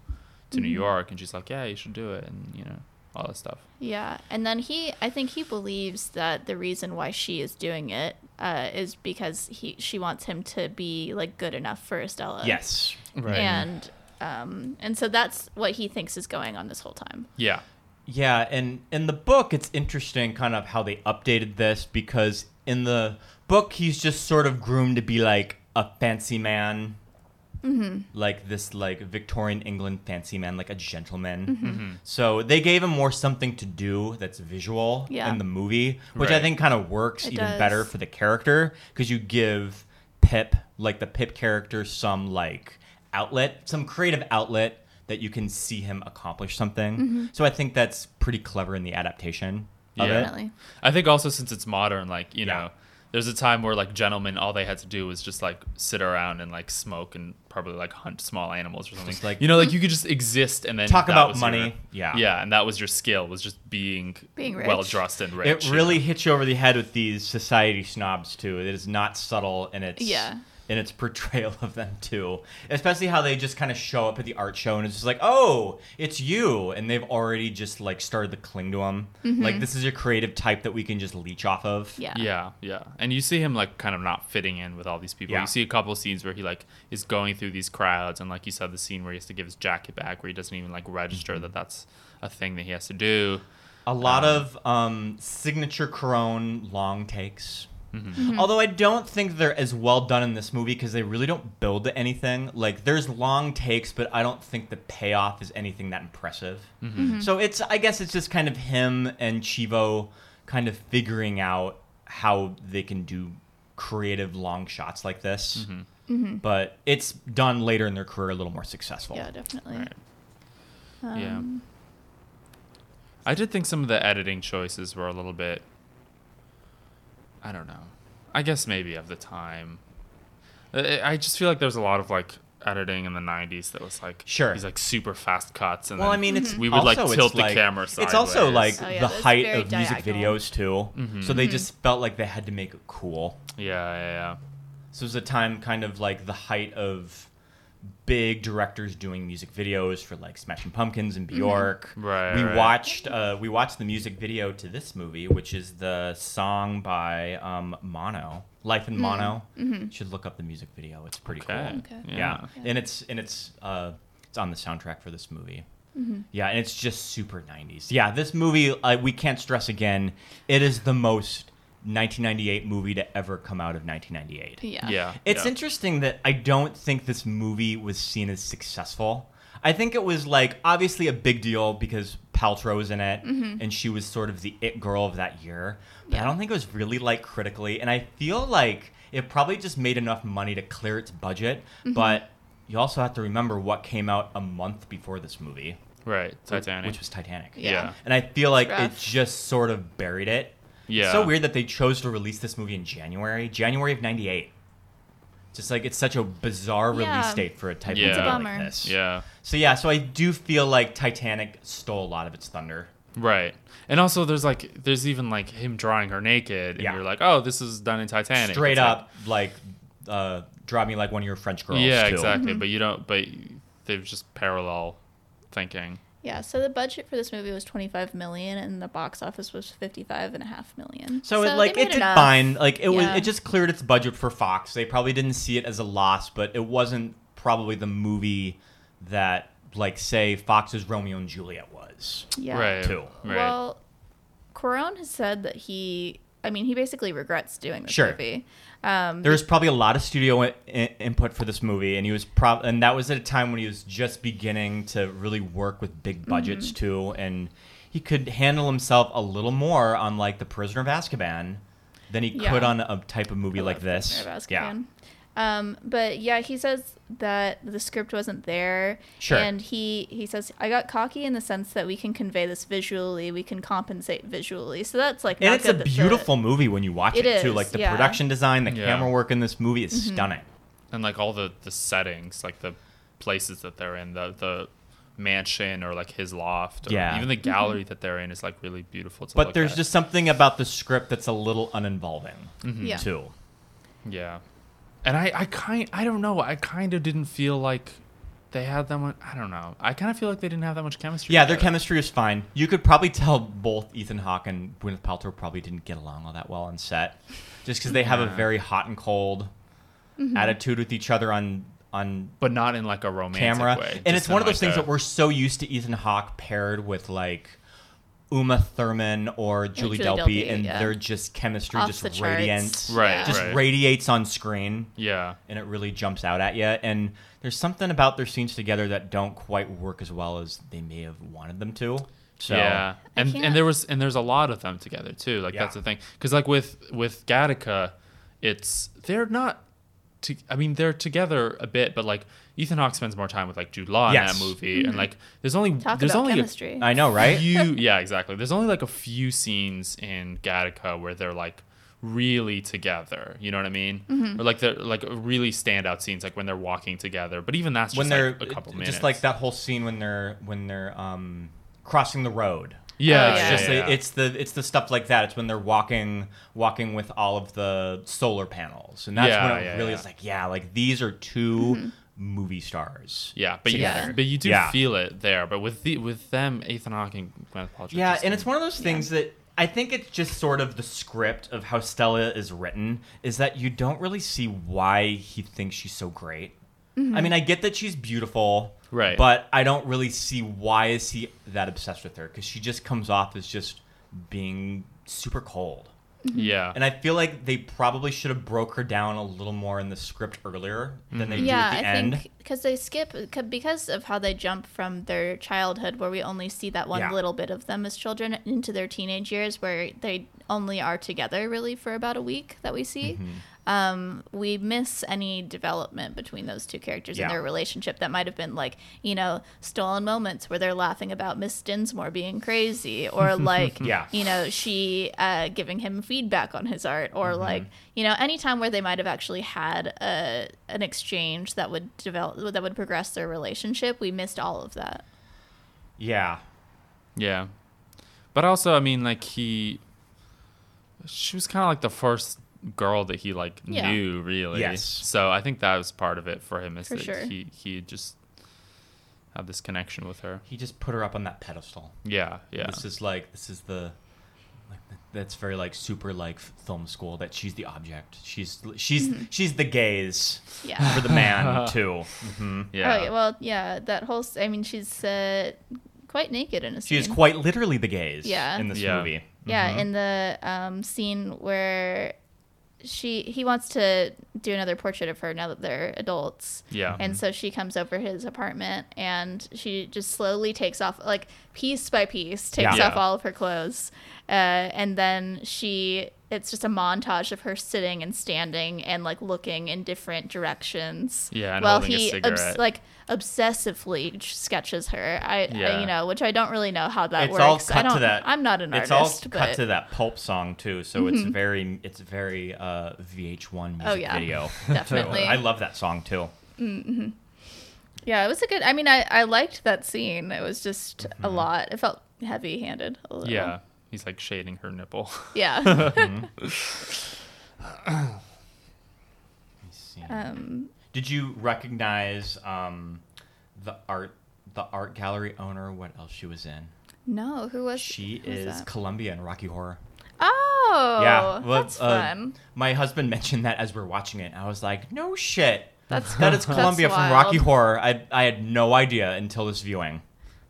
to Mm-hmm. new york and she's like yeah you should do it and you know all that stuff Yeah, and then he, I think he believes that the reason why she is doing it uh, is because he, she wants him to be like good enough for Estella. Yes. right and um, and so that's what he thinks is going on this whole time. yeah Yeah, and in the book, it's interesting kind of how they updated this because in the book, he's just sort of groomed to be like a fancy man. Like this, like Victorian England fancy man, like a gentleman. Mm-hmm. So they gave him more something to do that's visual Yeah. in the movie, which I think kind of works It even does. better for the character because you give Pip, like the Pip character, some like outlet, some creative outlet that you can see him accomplish something. Mm-hmm. So I think that's pretty clever in the adaptation of Yeah. it. Definitely. I think also since it's modern, like you Yeah. know, there's a time where like gentlemen, all they had to do was just like sit around and like smoke and probably like hunt small animals or something. Just, like- you know, like you could just exist and then Talk that about was money. your- Yeah. yeah, and that was your skill was just being Being rich. well dressed and rich. It really know? hits you over the head with these society snobs too. It is not subtle and its Yeah. In its portrayal of them too. Especially how they just kind of show up at the art show and it's just like, oh, it's you, and they've already just like started to cling to him. Like this is a creative type that we can just leech off of. Mm-hmm. Yeah. Yeah, yeah, and you see him like kind of not fitting in with all these people. Yeah. You see a couple scenes where he like is going through these crowds, and like you said, the scene where he has to give his jacket back, where he doesn't even like register Mm-hmm. that that's a thing that he has to do. A lot Um, of um, signature Cuarón long takes. Mm-hmm. Although I don't think they're as well done in this movie because they really don't build anything. Like there's long takes, but I don't think the payoff is anything that impressive. Mm-hmm. So it's I guess it's just kind of him and Chivo kind of figuring out how they can do creative long shots like this. Mm-hmm. But it's done later in their career a little more successful. Yeah, definitely. Right. Um, Yeah. I did think some of the editing choices were a little bit. I don't know. I guess maybe of the time. I I just feel like there's a lot of like editing in the '90s that was like Sure. these like super fast cuts and Well, I mean, it's we would like tilt the like- camera It's also like. Oh, yeah, the height very of music videos too. Mm-hmm. So they just felt like they had to make it cool. yeah, yeah, yeah. So it was a time kind of like the height of big directors doing music videos for like Smashing Pumpkins and Bjork. Right, We right. watched uh, we watched the music video to this movie, which is the song by um, Mono, Life in Mono. You should look up the music video. It's pretty Okay. cool. Okay. Yeah. Yeah. and it's and it's uh, it's on the soundtrack for this movie. Mm-hmm. Yeah, and it's just super 90s. Yeah, this movie uh, we can't stress again. It is the most 1998 movie to ever come out of 1998. Yeah. Yeah. It's yeah. interesting that I don't think this movie was seen as successful. I think it was like obviously a big deal because Paltrow was in it mm-hmm. and she was sort of the it girl of that year. But I don't think it was really like critically and I feel like it probably just made enough money to clear its budget, mm-hmm. but you also have to remember what came out a month before this movie, right. Titanic. which was Titanic. Yeah. yeah. And I feel like it just sort of buried it. Yeah. It's so weird that they chose to release this movie in January, January of '98. Just like it's such a bizarre Yeah. release date for a type It's of a movie bummer. like this. Yeah. So yeah, so I do feel like Titanic stole a lot of its thunder. Right. And also, there's like, there's even like him drawing her naked, and Yeah. you're like, oh, this is done in Titanic. Straight It's like- up, like, uh, draw me like one of your French girls. yeah, too. exactly. But you don't. But they've just parallel thinking. Yeah, so the budget for this movie was 25 million and the box office was 55 and a half million. So, it like it did enough. fine. Like it was, it just cleared its budget for Fox. They probably didn't see it as a loss, but it wasn't probably the movie that, like, say, Fox's Romeo and Juliet was. Yeah. Right. Too. Right. Well, Cuarón has said that he, I mean, he basically regrets doing this Sure. movie. Um, There was probably a lot of studio I- I- input for this movie, and he was prob and that was at a time when he was just beginning to really work with big budgets Mm-hmm. too, and he could handle himself a little more on like The Prisoner of Azkaban than he Yeah. could on a type of movie I like this. Prisoner of Yeah. Um, but yeah, he says that the script wasn't there. Sure. And he he says I got cocky in the sense that we can convey this visually, we can compensate visually. So that's like And it's a good that the- beautiful movie when you watch it, It too. Like the yeah. production design, the Yeah. camera work in this movie is Mm-hmm. stunning. and like all the the settings, like the places that they're in, the the mansion or like his loft, or Yeah. even the gallery that they're in is like really beautiful to But look there's at. just something about the script that's a little uninvolving, Yeah. too. yeah, and I I kind I don't know I kind of didn't feel like they had that much. I don't know. I kind of feel like they didn't have that much chemistry. Yeah, their chemistry is fine. You could probably tell both Ethan Hawke and Gwyneth Paltrow probably didn't get along all that well on set, just because they have a very hot and cold mm-hmm. attitude with each other on on but not in like a romantic camera. way. and just it's one of those like, things a- that we're so used to Ethan Hawke paired with like Uma Thurman or Julie, Julie Delpy, Delpy, and yeah. their just chemistry Off just radiates, Right, Yeah. just right. radiates on screen, yeah. and it really jumps out at you. And there's something about their scenes together that don't quite work as well as they may have wanted them to. So yeah, and and there was and there's a lot of them together too. Like Yeah. that's the thing, because like with with Gattaca, it's they're not. To, I mean, they're together a bit, but like Ethan Hawke spends more time with like Jude Law Yes. in that movie, and like there's only Mm-hmm. Talk there's about only chemistry. I know, right? few. yeah, exactly. There's only like a few scenes in Gattaca where they're like really together. You know what I mean? Mm-hmm. Or like they're like really standout scenes, like when they're walking together. But even that's just when they're like a couple minutes. just like that whole scene when they're when they're um crossing the road. Yeah, Oh, It's yeah. just yeah, the- yeah. it's the it's the stuff like that. It's when they're walking walking with all of the solar panels, and that's Yeah, when it yeah, really yeah. is like, yeah, like these are 2 movie stars. Yeah, but you, but you do Yeah. feel it there. But with the with them, Ethan Hawke and Gwyneth Paltrow. Yeah, and it's one of those things that I think it's just sort of the script of how Stella is written is that you don't really see why he thinks she's so great. Mm-hmm. I mean, I get that she's beautiful, Right. But I don't really see why is he that obsessed with her because she just comes off as just being super cold. Yeah, And I feel like they probably should have broke her down a little more in the script earlier than they yeah, do at the I end. think because they skip because of how they jump from their childhood, where we only see that one Yeah. little bit of them as children, into their teenage years, where they only are together really for about a week that we see. Mm-hmm. Um, we miss any development between those two characters Yeah. in their relationship. That might have been like you know stolen moments where they're laughing about Miss Dinsmore being crazy, or like Yeah. you know she uh, giving him feedback on his art, or Mm-hmm. like you know any time where they might have actually had a an exchange that would develop that would progress their relationship. We missed all of that. yeah, yeah. But also, I mean, like he, she was kind of like the first girl that he like Yeah. knew really. Yes. So I think that was part of it for him is For that sure. he he just had this connection with her. he just put her up on that pedestal. Yeah, yeah. This is like this is the like that's very like super like f- film school that she's the object. She's she's Mm-hmm. she's the gaze Yeah. for the man too. hmm yeah. Oh yeah. Well, yeah. That whole. I mean, she's uh, quite naked in a She scene. is quite literally the gaze Yeah. in this Yeah. movie. Yeah, Mhm. in the um, scene where she he wants to do another portrait of her now that they're adults. Yeah. And so she comes over his apartment and she just slowly takes off like piece by piece takes Yeah. off all of her clothes. Uh, and then she it's just a montage of her sitting and standing and like looking in different directions. Yeah, and while a he cigarette. like obsessively sketches her. I, I you know, which I don't really know how that It's works. all I don't, to that. I'm not an It's artist, It's all but Mm-hmm. cut to that pulp song too, so it's very it's very uh, VH1 music Oh, yeah. video. Definitely. I love that song too. Yeah, it was a good. I mean, I I liked that scene. It was just a Mm-hmm. lot. It felt heavy-handed a little. Yeah. He's like shading her nipple. Yeah. Let me see. um. Did you recognize um, the art the art gallery owner? What else she was in? No, who was She who was is that? Columbia in Rocky Horror. Oh. yeah, well, that's uh, fun. My husband mentioned that as we are watching it. I was like, no shit. That's That is Columbia from Rocky wild. Horror. I I had no idea until this viewing.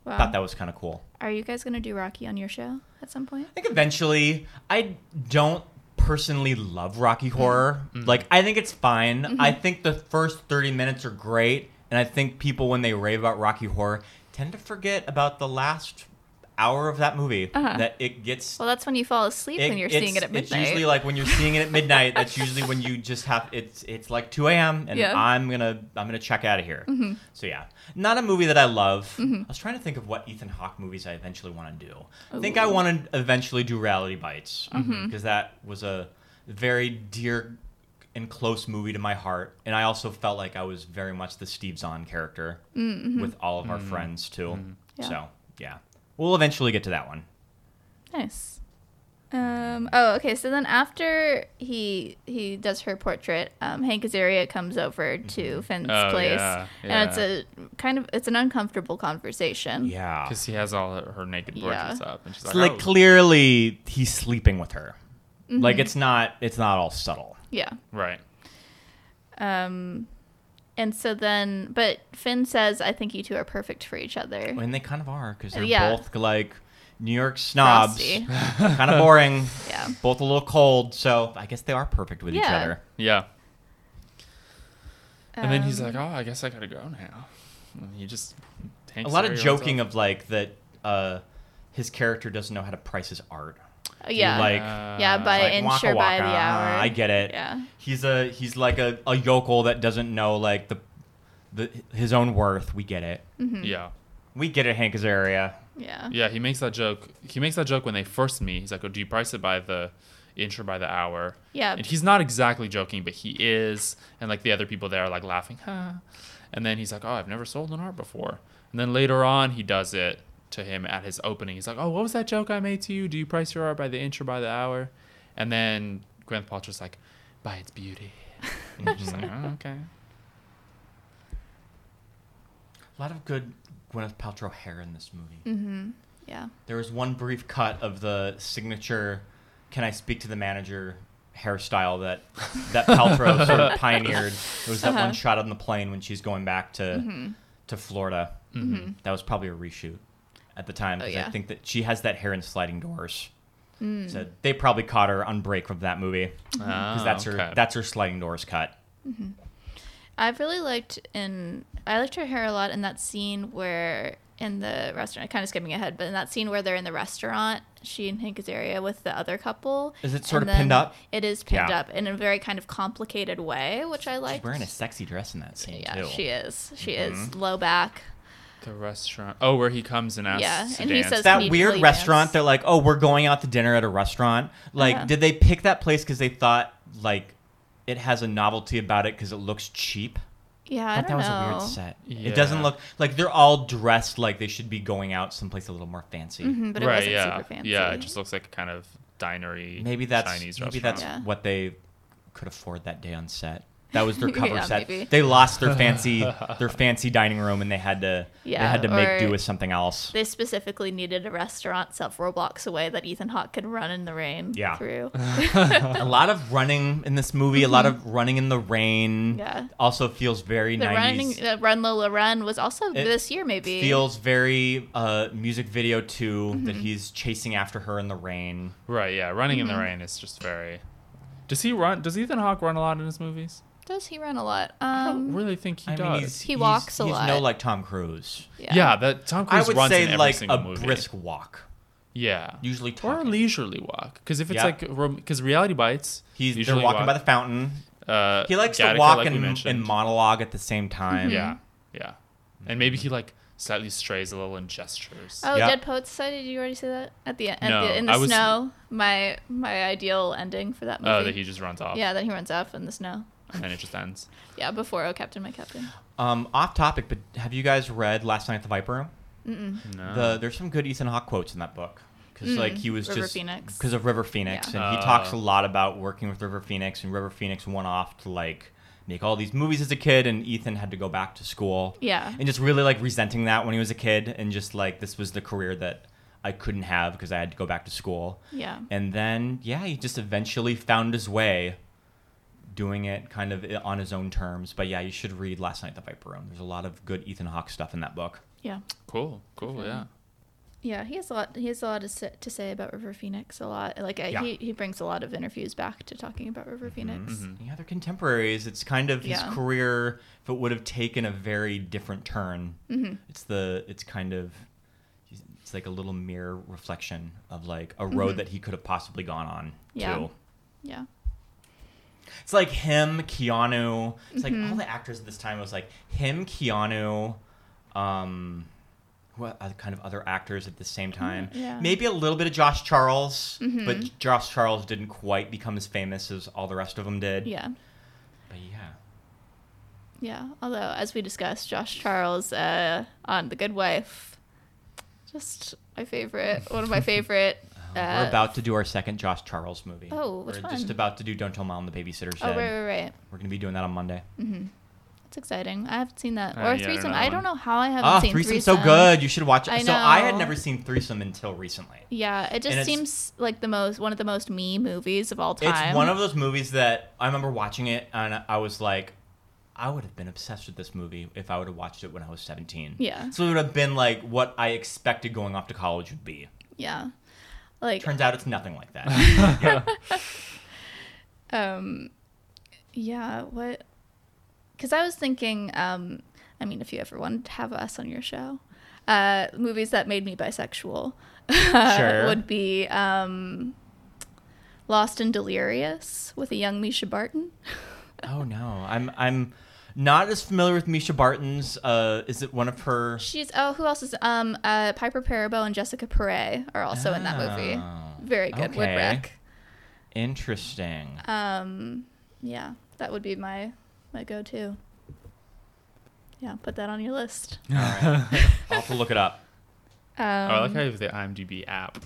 Wow. Thought that was kind of cool. Are you guys gonna do Rocky on your show at some point? I think eventually, I don't personally love Rocky mm. Horror. Mm. Like, I think it's fine. Mm-hmm. I think the first 30 minutes are great. And I think people, when they rave about Rocky Horror, tend to forget about the last hour of that movie Uh-huh. that it gets. Well, that's when you fall asleep when you're seeing it at midnight. It's usually like when you're seeing it at midnight. That's usually when you just have it's it's like 2 a.m. and Yeah. I'm gonna I'm gonna check out of here. Mm-hmm. So yeah, not a movie that I love. Mm-hmm. I was trying to think of what Ethan Hawke movies I eventually want to do. I think I want to eventually do Reality Bites mm-hmm. because that was a very dear and close movie to my heart, and I also felt like I was very much the Steve Zahn character with all of our friends too. Yeah. So yeah, we'll eventually get to that one. Nice. Um, oh, okay. So then after he he does her portrait, um, Hank Azaria comes over to Finn's Oh, place, yeah, and it's a kind of it's an uncomfortable conversation. Yeah, Because he has all her, her naked Yeah. portraits up, and she's It's like, like oh. clearly he's sleeping with her. Mm-hmm. Like it's not it's not all subtle. Yeah. right. Um, and so then, but Finn says, "I think you two are perfect for each other." And they kind of are because they're Yeah. both like New York snobs, kind of boring. Yeah. Both a little cold, so I guess they are perfect with each other. Yeah. And then he's Um, like, "Oh, I guess I gotta go now." And he just A lot of joking of like that. Uh, his character doesn't know how to price his art. Yeah, like- yeah, by Like, inch waka or by waka, the hour. I get it. Yeah. He's a he's like a, a yokel that doesn't know like the the his own worth. We get it. Mm-hmm. yeah, We get it, Hank Azaria. Yeah. yeah. He makes that joke. He makes that joke when they first meet. He's like, "Oh, do you price it by the inch or by the hour?" Yeah. And he's not exactly joking, but he is. And like the other people there are like laughing, ha. And then he's like, "Oh, I've never sold an art before." And then later on, he does it to him at his opening. He's like, "Oh, what was that joke I made to you? Do you price your art by the inch or by the hour?" And then Gwyneth Paltrow's like, "By its beauty." And you're just like, oh, okay. A lot of good Gwyneth Paltrow hair in this movie. Mm-hmm. Yeah. There was one brief cut of the signature "Can I speak to the manager?" hairstyle that that Paltrow sort of pioneered. It was that Uh-huh. one shot on the plane when she's going back to Mm-hmm. to Florida. That was probably a reshoot at the time Oh, because yeah. I think that she has that hair in sliding doors. Mm. So they probably caught her on break from that movie because Ah, that's her okay. that's her sliding doors cut. I've really liked in I liked her hair a lot in that scene where in the restaurant kind of skipping ahead, but in that scene where they're in the restaurant, she and Hank Azaria with the other couple. Is it sort of pinned up? It is pinned Yeah. up in a very kind of complicated way, which I like. She's wearing a sexy dress in that scene yeah, too. she is. She Mm-hmm. is low back. The restaurant. Oh, where he comes and asks Yeah, to and he dance. says- that Need weird really restaurant dance. they're like oh we're going out to dinner at a restaurant like Uh-huh. did they pick that place because they thought like it has a novelty about it because it looks cheap Yeah, I, I thought that don't was know. a weird set Yeah. it doesn't look like they're all dressed like they should be going out someplace a little more fancy Mhm, but it right, wasn't yeah. super fancy. Yeah, it just looks like a kind of dinery maybe that's Chinese maybe restaurant. that's Yeah. what they could afford that day on set that was their cover Yeah, set maybe. they lost their fancy their fancy dining room and they had to they had to make do with something else They specifically needed a restaurant several blocks away that Ethan Hawke could run in the rain Yeah. through. a lot of running in this movie a lot of running in the rain Mm-hmm. Yeah. also feels very The 90s running, uh, Run Lola Run was also It this year, maybe. feels very uh, music video too that Mm-hmm. he's chasing after her in the rain. Right, yeah. Running in Mm-hmm. the rain is just very. Does he run? Does Ethan Hawke run a lot in his movies? Does he run a lot? I don't Um, really think he I does. mean, he's, He he's- walks a he's lot. no like Tom Cruise. yeah. yeah, that Tom I Cruise would runs in say every like single a movie. brisk walk, Yeah, usually or a leisurely walk. Because if it's Yeah. like because Reality Bites, He's they're walking walk- by the fountain. Uh, He likes to walk like and, and monologue at the same time. Yeah, yeah, and maybe he like slightly strays a little in gestures. Oh, Yeah. Dead Poets Society. Did you already say that at the end? No, in the I was- snow. My my ideal ending for that movie. Oh, that he just runs off. Yeah, then he runs off in the snow. and then it just ends. Yeah, before Oh Captain, My Captain. Um, off topic, but have you guys read Last Night at the Viper Room? No. The there's some good Ethan Hawke quotes in that book because like he was Mm, River just Phoenix. because of River Phoenix, Yeah. and he talks a Oh. lot about working with River Phoenix, and River Phoenix went off to like make all these movies as a kid, and Ethan had to go back to school. Yeah. and just really like resenting that when he was a kid, and just like this was the career that I couldn't have because I had to go back to school. Yeah. And then yeah, he just eventually found his way doing it kind of on his own terms. But yeah, you should read Last Night the Viper Room. There's a lot of good Ethan Hawke stuff in that book. Yeah. cool, cool, yeah. Yeah, he has a lot. He has a lot to say, to say about River Phoenix. A lot. Like uh, Yeah. Mm-hmm. he he brings a lot of interviews back to talking about River Phoenix. Yeah, they're contemporaries. It's kind of his Yeah. career. If it would have taken a very different turn, Mm-hmm. it's the it's kind of it's it's like a little mirror reflection of like a road that he could have possibly gone on Yeah. too. Yeah. It's like him, Keanu. It's like all the actors at this time was like him, Keanu, um, what other kind of other actors at the same time? yeah. Maybe a little bit of Josh Charles, but Josh Charles didn't quite become as famous as all the rest of them did. Yeah. But yeah. Yeah. Although, as we discussed, Josh Charles uh, on The Good Wife, just my favorite, one of my favorite. Uh, We're about to do our second Josh Charles movie. Oh, which We're one? just about to do Don't Tell Mom the Babysitter's Oh, right, right, right. We're going to be doing that on Monday. It's exciting. I haven't seen that. Uh, or yeah, I don't Threesome. I don't know how I haven't Ah, seen Threesome's Threesome. so good. You should watch it. I So I had never seen Threesome until recently. Yeah, it just it's- seems like the most one of the most me movies of all time. It's one of those movies that I remember watching it and I was like, I would have been obsessed with this movie if I would have watched it when I was 17. Yeah. So it would have been like what I expected going off to college would be. yeah, like Turns out it's nothing like that. um, yeah. What? Because I was thinking, um, I mean, if you ever wanted to have us on your show, uh, movies that made me bisexual Sure. would be um, Lost and Delirious with a young Mischa Barton. oh no, I'm I'm not as familiar with Mischa Barton's. Uh, is it one of her? She's oh, who else is um uh Piper Perabo and Jessica Paré are also in that movie. Oh, Very good. okay. Woodwreck. Interesting. Um, yeah, that would be my my go-to. Yeah, put that on your list. All right. I'll have to look it up. Um, oh, I like how you have the IMDb app.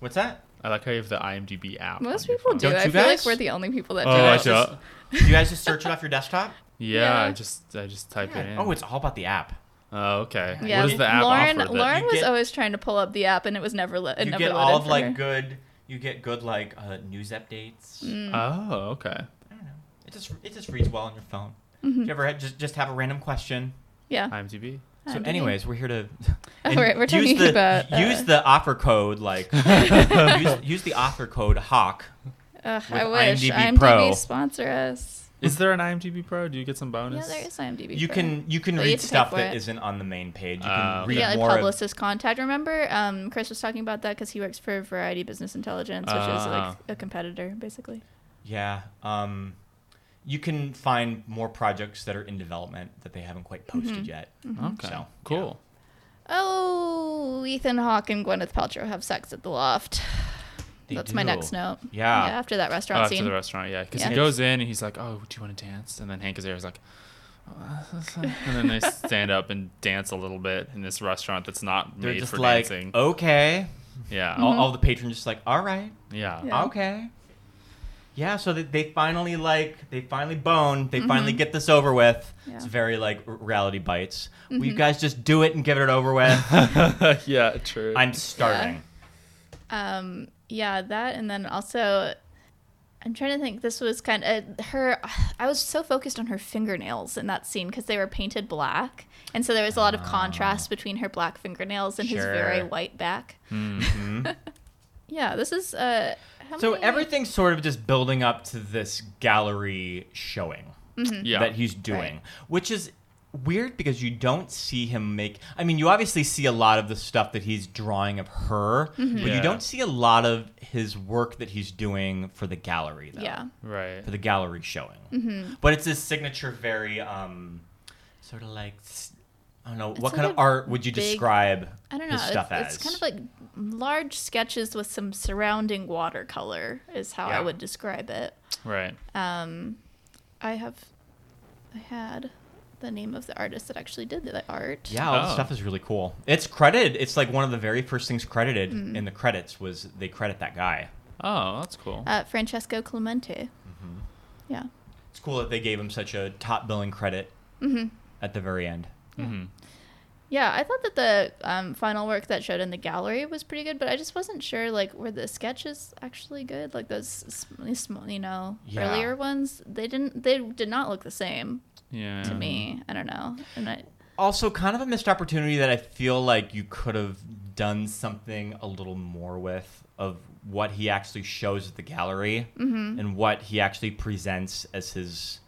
What's that? I like how you have the IMDb app. most people do. Don't I you feel like we're the only people that Oh, do I it. don't. Do you guys just search it off your desktop? Yeah, I just I just type it in. Oh, it's all about the app. Oh, okay. Yeah, What does the app Lauren. offer? that- Lauren was get- always trying to pull up the app, and it was never lit. It you never get lit all of like her. good. You get good like uh, news updates. Mm. Oh, okay. I don't know. It just it just reads well on your phone. Mm-hmm. You ever had, just just have a random question? Yeah. IMDb. So, IMDb. anyways, we're here to. Oh, right, we're use talking the, about, uh, use the offer code like use, use the offer code Hawk. Ugh, I wish IMDb IMDb Pro. sponsor us. Is there an IMDb Pro? Do you get some bonus? Yeah, there is IMDb. You Pro. can you can But read have to pay stuff for that it. not on the main page. You Oh, can read yeah, like more. of, publicist contact. Remember, um, Chris was talking about that because he works for Variety Business Intelligence, which is Ah. like a competitor, basically. yeah. Um, you can find more projects that are in development that they haven't quite posted Mm-hmm. yet. Okay. So, cool. Oh, Ethan Hawke and Gwyneth Paltrow have sex at the loft. They That's my next note. Yeah. after that Oh, restaurant after scene. the restaurant, yeah. Because Yeah. he goes in and he's like, "Oh, do you want to dance?" And then Hank is there. He's like, "Uh, and then they stand up and dance a little bit in this restaurant that's not They're made just for like, dancing. okay. Yeah, All, all the patrons just like, all right. yeah. Yeah. Okay. Yeah, so they, they finally like they finally bone. They finally Mm-hmm. get this over with. Yeah. It's very like reality bites. Will Mm-hmm. you guys just do it and get it over with? yeah, true. I'm starving. Um, yeah, that, and then also, I'm trying to think. This was kind of her. I was so focused on her fingernails in that scene because they were painted black, and so there was a lot of contrast between her black fingernails and his very Ah. White back. Mhm. Yeah, this is uh. How so many- everything's sort of just building up to this gallery showing yeah. that he's doing, which is weird because you don't see him make. I mean, you obviously see a lot of the stuff that he's drawing of her, but Yeah. you don't see a lot of his work that he's doing for the gallery. Though. Yeah. right. for the gallery showing. Mm-hmm. But it's his signature, very um, sort of like I don't know what It's kind of art would you big- describe I don't know. his stuff it's, as? it's kind of like large sketches with some surrounding watercolor is how Yeah. I would describe it. Right. Um, I have, I had the name of the artist that actually did the art. yeah, all the Oh. stuff is really cool. It's credited. It's like one of the very first things credited Mm. in the credits was they credit that guy. Oh, that's cool. Uh, Francesco Clemente. Mm-hmm. Yeah. It's cool that they gave him such a top billing credit Mm-hmm. at the very end. hmm Yeah, I thought that the um, final work that showed in the gallery was pretty good, but I just wasn't sure like were the sketches actually good? Like those, sm- sm- you know, Yeah. earlier ones. They didn't. They did not look the same Yeah. to me. I don't know. And I, Also, kind of a missed opportunity that I feel like you could have done something a little more with of what he actually shows at the gallery Mm-hmm. and what he actually presents as his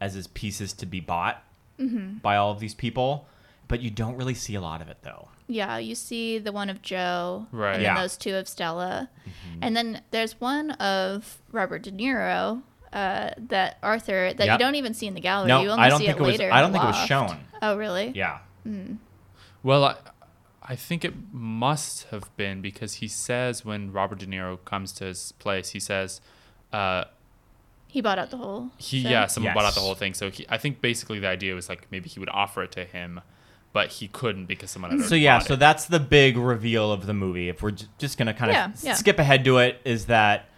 as his pieces to be bought Mm-hmm. by all of these people but you don't really see a lot of it though. Yeah, you see the one of Joe, Right. And Yeah. those two of Stella, Mm-hmm. and then there's one of Robert De Niro uh, that Arthur that Yep. you don't even see in the gallery. No, you only I don't see think it it was. later. I don't the think it was shown. Oh, really? Yeah. Well, I, I think it must have been because he says when Robert De Niro comes to his place, he says, uh, He bought out the whole. he thing? yeah, someone bought out the whole thing. So he, I think basically the idea was like maybe he would offer it to him, but he couldn't because someone had So yeah, so it. that's the big reveal of the movie. If we're j- just gonna kind of Yeah, yeah. skip ahead to it, is that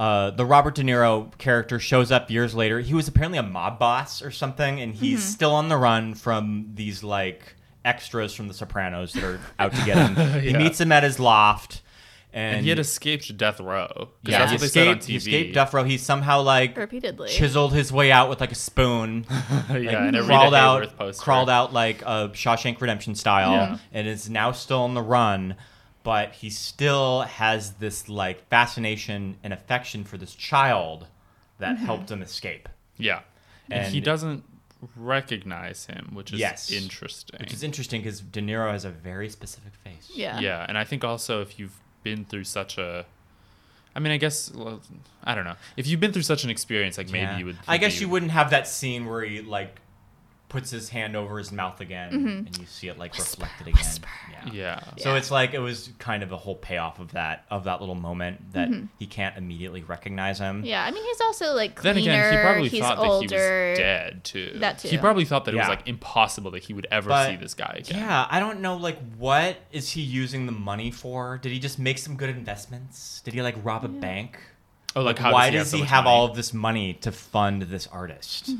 uh, the Robert De Niro character shows up years later. He was apparently a mob boss or something, and he's Mm-hmm. still still on the run from these like extras from The Sopranos that are out to get him. He meets him at his loft, and, and he had escaped death row. 'cause yeah, that's he what they said on escaped. He escaped death row. He somehow like repeatedly. chiseled his way out with like a spoon. yeah, like, and a crawled out, crawled out like a Shawshank Redemption style, Yeah. and is now still on the run. But he still has this like fascination and affection for this child that Mm-hmm. helped him escape, Yeah, and, he doesn't recognize him, which is Yes. interesting. which is interesting because De Niro has a very specific face. yeah. Yeah, and I think also if you've been through such a, I mean, I guess well, I don't know. If you've been through such an experience, like maybe Yeah. you would. I guess that you wouldn't have that scene where he like puts his hand over his mouth again, and you see it like reflected again. whisper. Yeah. Yeah. So it's like it was kind of a whole payoff of that of that little moment that he can't immediately recognize him. Mm-hmm. Yeah, I mean he's also like Then again, he probably he's thought older. that he was dead too. That too. He probably thought that it was like impossible that he would ever But- see this guy again. Yeah, I don't know like what is he using the money for? Did he just make some good investments? Did he like rob a bank? Oh, like, how why does he have does so he have all of this money to fund this artist?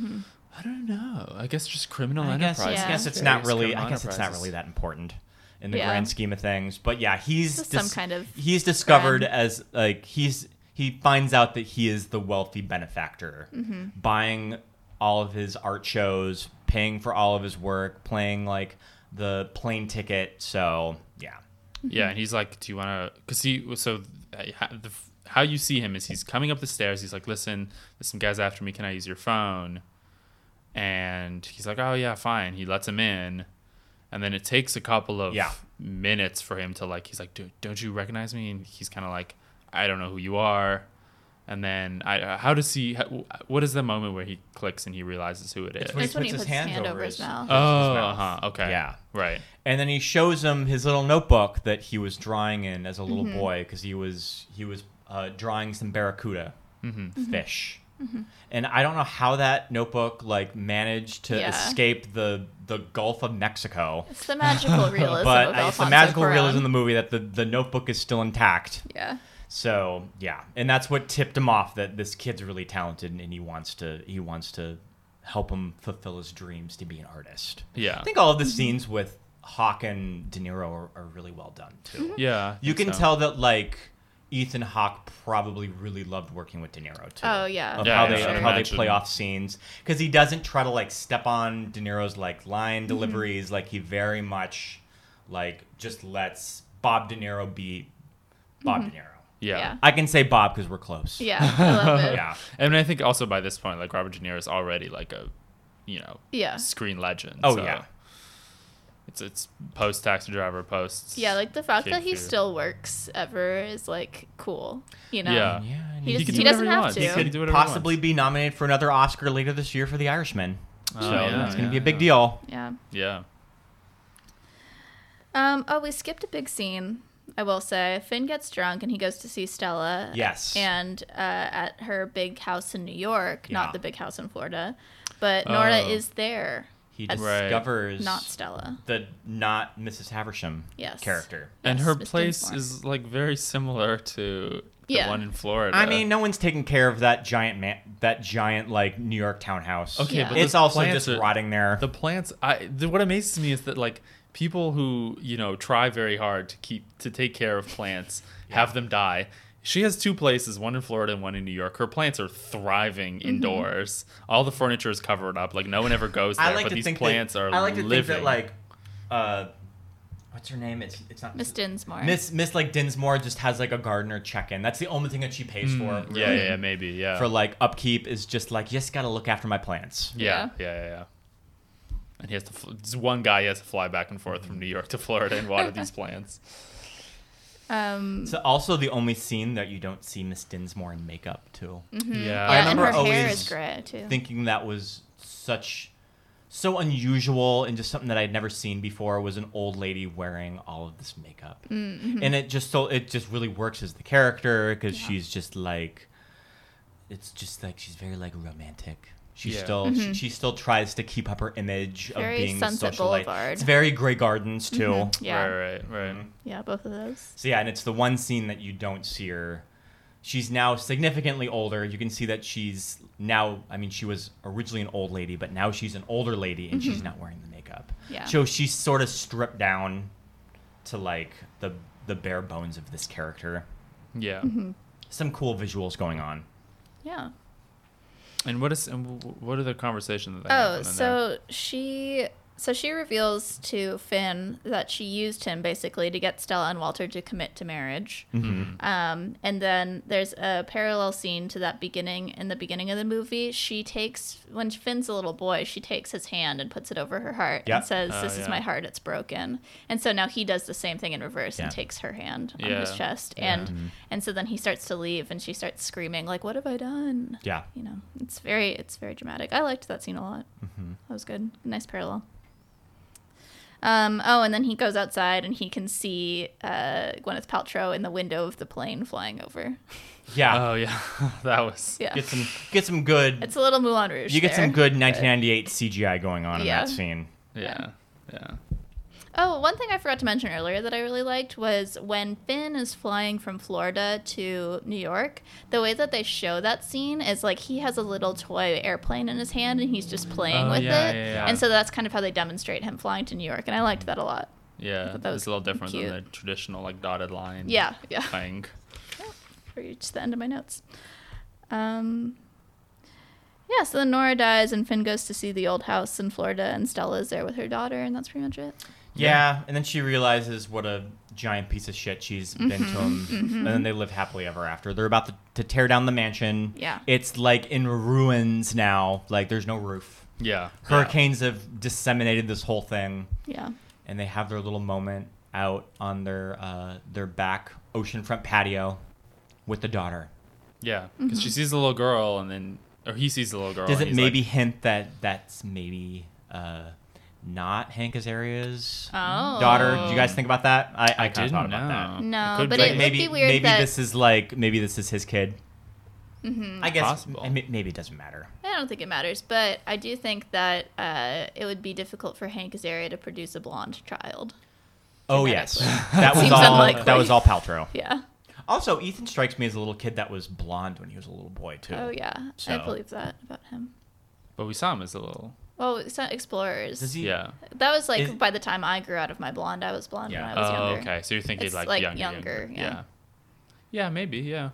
I don't know. I guess just criminal I guess, enterprise. I guess it's not really. I guess it's not really that important in the Yeah. grand scheme of things. But yeah, he's Just some kind of he's discovered crime. as like he's he finds out that he is the wealthy benefactor, Mm-hmm. buying all of his art shows, paying for all of his work, playing like the plane ticket. So yeah, Yeah, and he's like, "Do you want to?" Because he so uh, ha- the, how you see him is he's coming up the stairs. He's like, "Listen, there's some guys after me. Can I use your phone?" And he's like, "Oh yeah, fine." He lets him in, and then it takes a couple of Yeah. minutes for him to like. He's like, Dude, "Don't you recognize me?" And he's kind of like, "I don't know who you are." And then I, uh, how does he? What is the moment where he clicks and he realizes who it is? It's when That's when he puts his hand over his mouth. Oh, mouth. uh-huh, okay. Yeah. Right. and then he shows him his little notebook that he was drawing in as a little Mm-hmm. boy because he was he was uh, drawing some barracuda Mm-hmm. fish. Mm-hmm. And I don't know how that notebook like managed to Yeah. escape the the Gulf of Mexico. It's the magical realism but of it's the magical Cuarón. realism of the movie that the, the notebook is still intact. Yeah. So yeah, and that's what tipped him off that this kid's really talented and he wants to he wants to help him fulfill his dreams to be an artist. Yeah. I think all of the mm-hmm. scenes with Hawke and De Niro are, are really well done too. Mm-hmm. Yeah. I You can so. tell that like Ethan Hawke probably really loved working with De Niro too. Oh, yeah. of Yeah, how yeah, they I of how they play off scenes because he doesn't try to like step on De Niro's like Mm-hmm. line deliveries. Like he very much like just lets Bob De Niro be Bob De Niro. Yeah. Yeah. I can say Bob because we're close. Yeah. I love it. Yeah. And I think also by this point, like Robert De Niro is already like a, you know, Yeah. screen legend. Oh, so yeah. It's it's post taxi driver posts. Yeah, like the fact that he Fear. still works ever is like cool. You know? Yeah. Yeah, and He, he, just, can he doesn't he have wants. to. He he could could do whatever he possibly wants. be nominated for another Oscar later this year for The Irishman. Oh, so yeah, that's gonna be a yeah. big deal. yeah. Yeah. Um. Oh, we skipped a big scene. I will say, Finn gets drunk and he goes to see Stella. Yes. And uh, at her big house in New York, Yeah. not the big house in Florida, but Nora Oh. is there, He As- Right. discovers not Stella. the not Mrs. Havisham Yes. character. And her Miss place Dinsmore. is like very similar to the Yeah. one in Florida. I mean, no one's taking care of that giant man, that giant like New York townhouse. Okay, Yeah. but it's the also plants just are- rotting there. The plants. I. The, what amazes me is that like people who you know try very hard to keep to take care of plants have them die. She has two places, one in Florida and one in New York. Her plants are thriving Mm-hmm. indoors. All the furniture is covered up. Like no one ever goes there. I like but to these think plants that, are I like to living. think that like, uh, what's her name? It's it's not Miss Dinsmore. Miss Miss like Dinsmore just has like a gardener check in. That's the only thing that she pays for. Mm, yeah, yeah, yeah, maybe, yeah. For like upkeep is just like you just gotta look after my plants. yeah, yeah, yeah, yeah. and he has to. fl- This one guy he has to fly back and forth from New York to Florida and water these plants. Um, It's also the only scene that you don't see Miss Dinsmore in makeup too. Yeah, yeah, I and remember her hair always is gray too. Thinking that was such so unusual and just something that I'd never seen before was an old lady wearing all of this makeup, Mm-hmm. and it just so it just really works as the character because she's just like, it's just like she's very like romantic. She Yeah. still she, she still tries to keep up her image Mm-hmm. Very of being Sunset the socialite. Boulevard. It's very Grey Gardens too. yeah, Right, right, right. yeah, both of those. So yeah, and it's the one scene that you don't see her. She's now significantly older. You can see that she's now. I mean, she was originally an old lady, but now she's an older lady, and she's not wearing the makeup. Yeah. So she's sort of stripped down to like the the bare bones of this character. Yeah. Mm-hmm. Some cool visuals going on. Yeah. And what is and what are the conversations that they have Oh, in there? so she so she reveals to Finn that she used him basically to get Stella and Walter to commit to marriage. Mm-hmm. Um, and then there's a parallel scene to that beginning in the beginning of the movie. She takes when Finn's a little boy, she takes his hand and puts it over her heart Yep. and says, Oh, "This is yeah. my heart; it's broken." And so now he does the same thing in reverse and takes her hand on his chest, Yeah. and and so then he starts to leave, and she starts screaming like, "What have I done?" Yeah. you know it's very it's very dramatic i liked that scene a lot Mm-hmm. that was good nice parallel um oh and then he goes outside and he can see uh gwyneth paltrow in the window of the plane flying over Yeah. Oh yeah, that was. yeah Get some get some good. it's a little moulin rouge you get some there, good but- 1998 CGI going on in that scene. Yeah. Yeah. Oh one thing i forgot to mention earlier that i really liked was when finn is flying from florida to new york the way that they show that scene is like he has a little toy airplane in his hand and he's just playing Oh, with yeah, it yeah, yeah. and so that's kind of how they demonstrate him flying to new york and i liked that a lot Yeah. that was a little different cute. than the traditional like dotted line. Yeah, yeah. Thing. reach the end of my notes. Um, yeah, so then Nora dies, and Finn goes to see the old house in Florida, and Stella's there with her daughter, and that's pretty much it. Yeah, and then she realizes what a giant piece of shit she's been to Mm-hmm, him, and then they live happily ever after. They're about to, to tear down the mansion. Yeah. it's like in ruins now. Like there's no roof. Yeah. Hurricanes have disseminated this whole thing, Yeah. and they have their little moment out on their uh, their back oceanfront patio with the daughter. Yeah. Because she sees the little girl, and then or he sees the little girl. Does it maybe Like, hint that that's maybe uh, not Hank Azaria's Oh. daughter? Did you guys think about that? I, I, I kind of didn't thought know. that. No, could but be. it like would maybe be weird maybe that this is like maybe this is his kid. Mm-hmm. I guess Possible. Maybe it doesn't matter. I don't think it matters, but I do think that uh, it would be difficult for Hank Azaria to produce a blonde child. Oh yes, that was all. unlikely. That was all Paltrow. Yeah. Also, Ethan strikes me as a little kid that was blonde when he was a little boy too. Oh yeah, I believe that about him. But we saw him as a little. Well, it's not Explorers. Does he? Yeah. That was like Is- by the time I grew out of my blonde, I was blonde Yeah. when I was Oh, younger. okay. So you're thinking It's like, like younger, younger, younger. yeah. Yeah. Yeah, maybe. Yeah.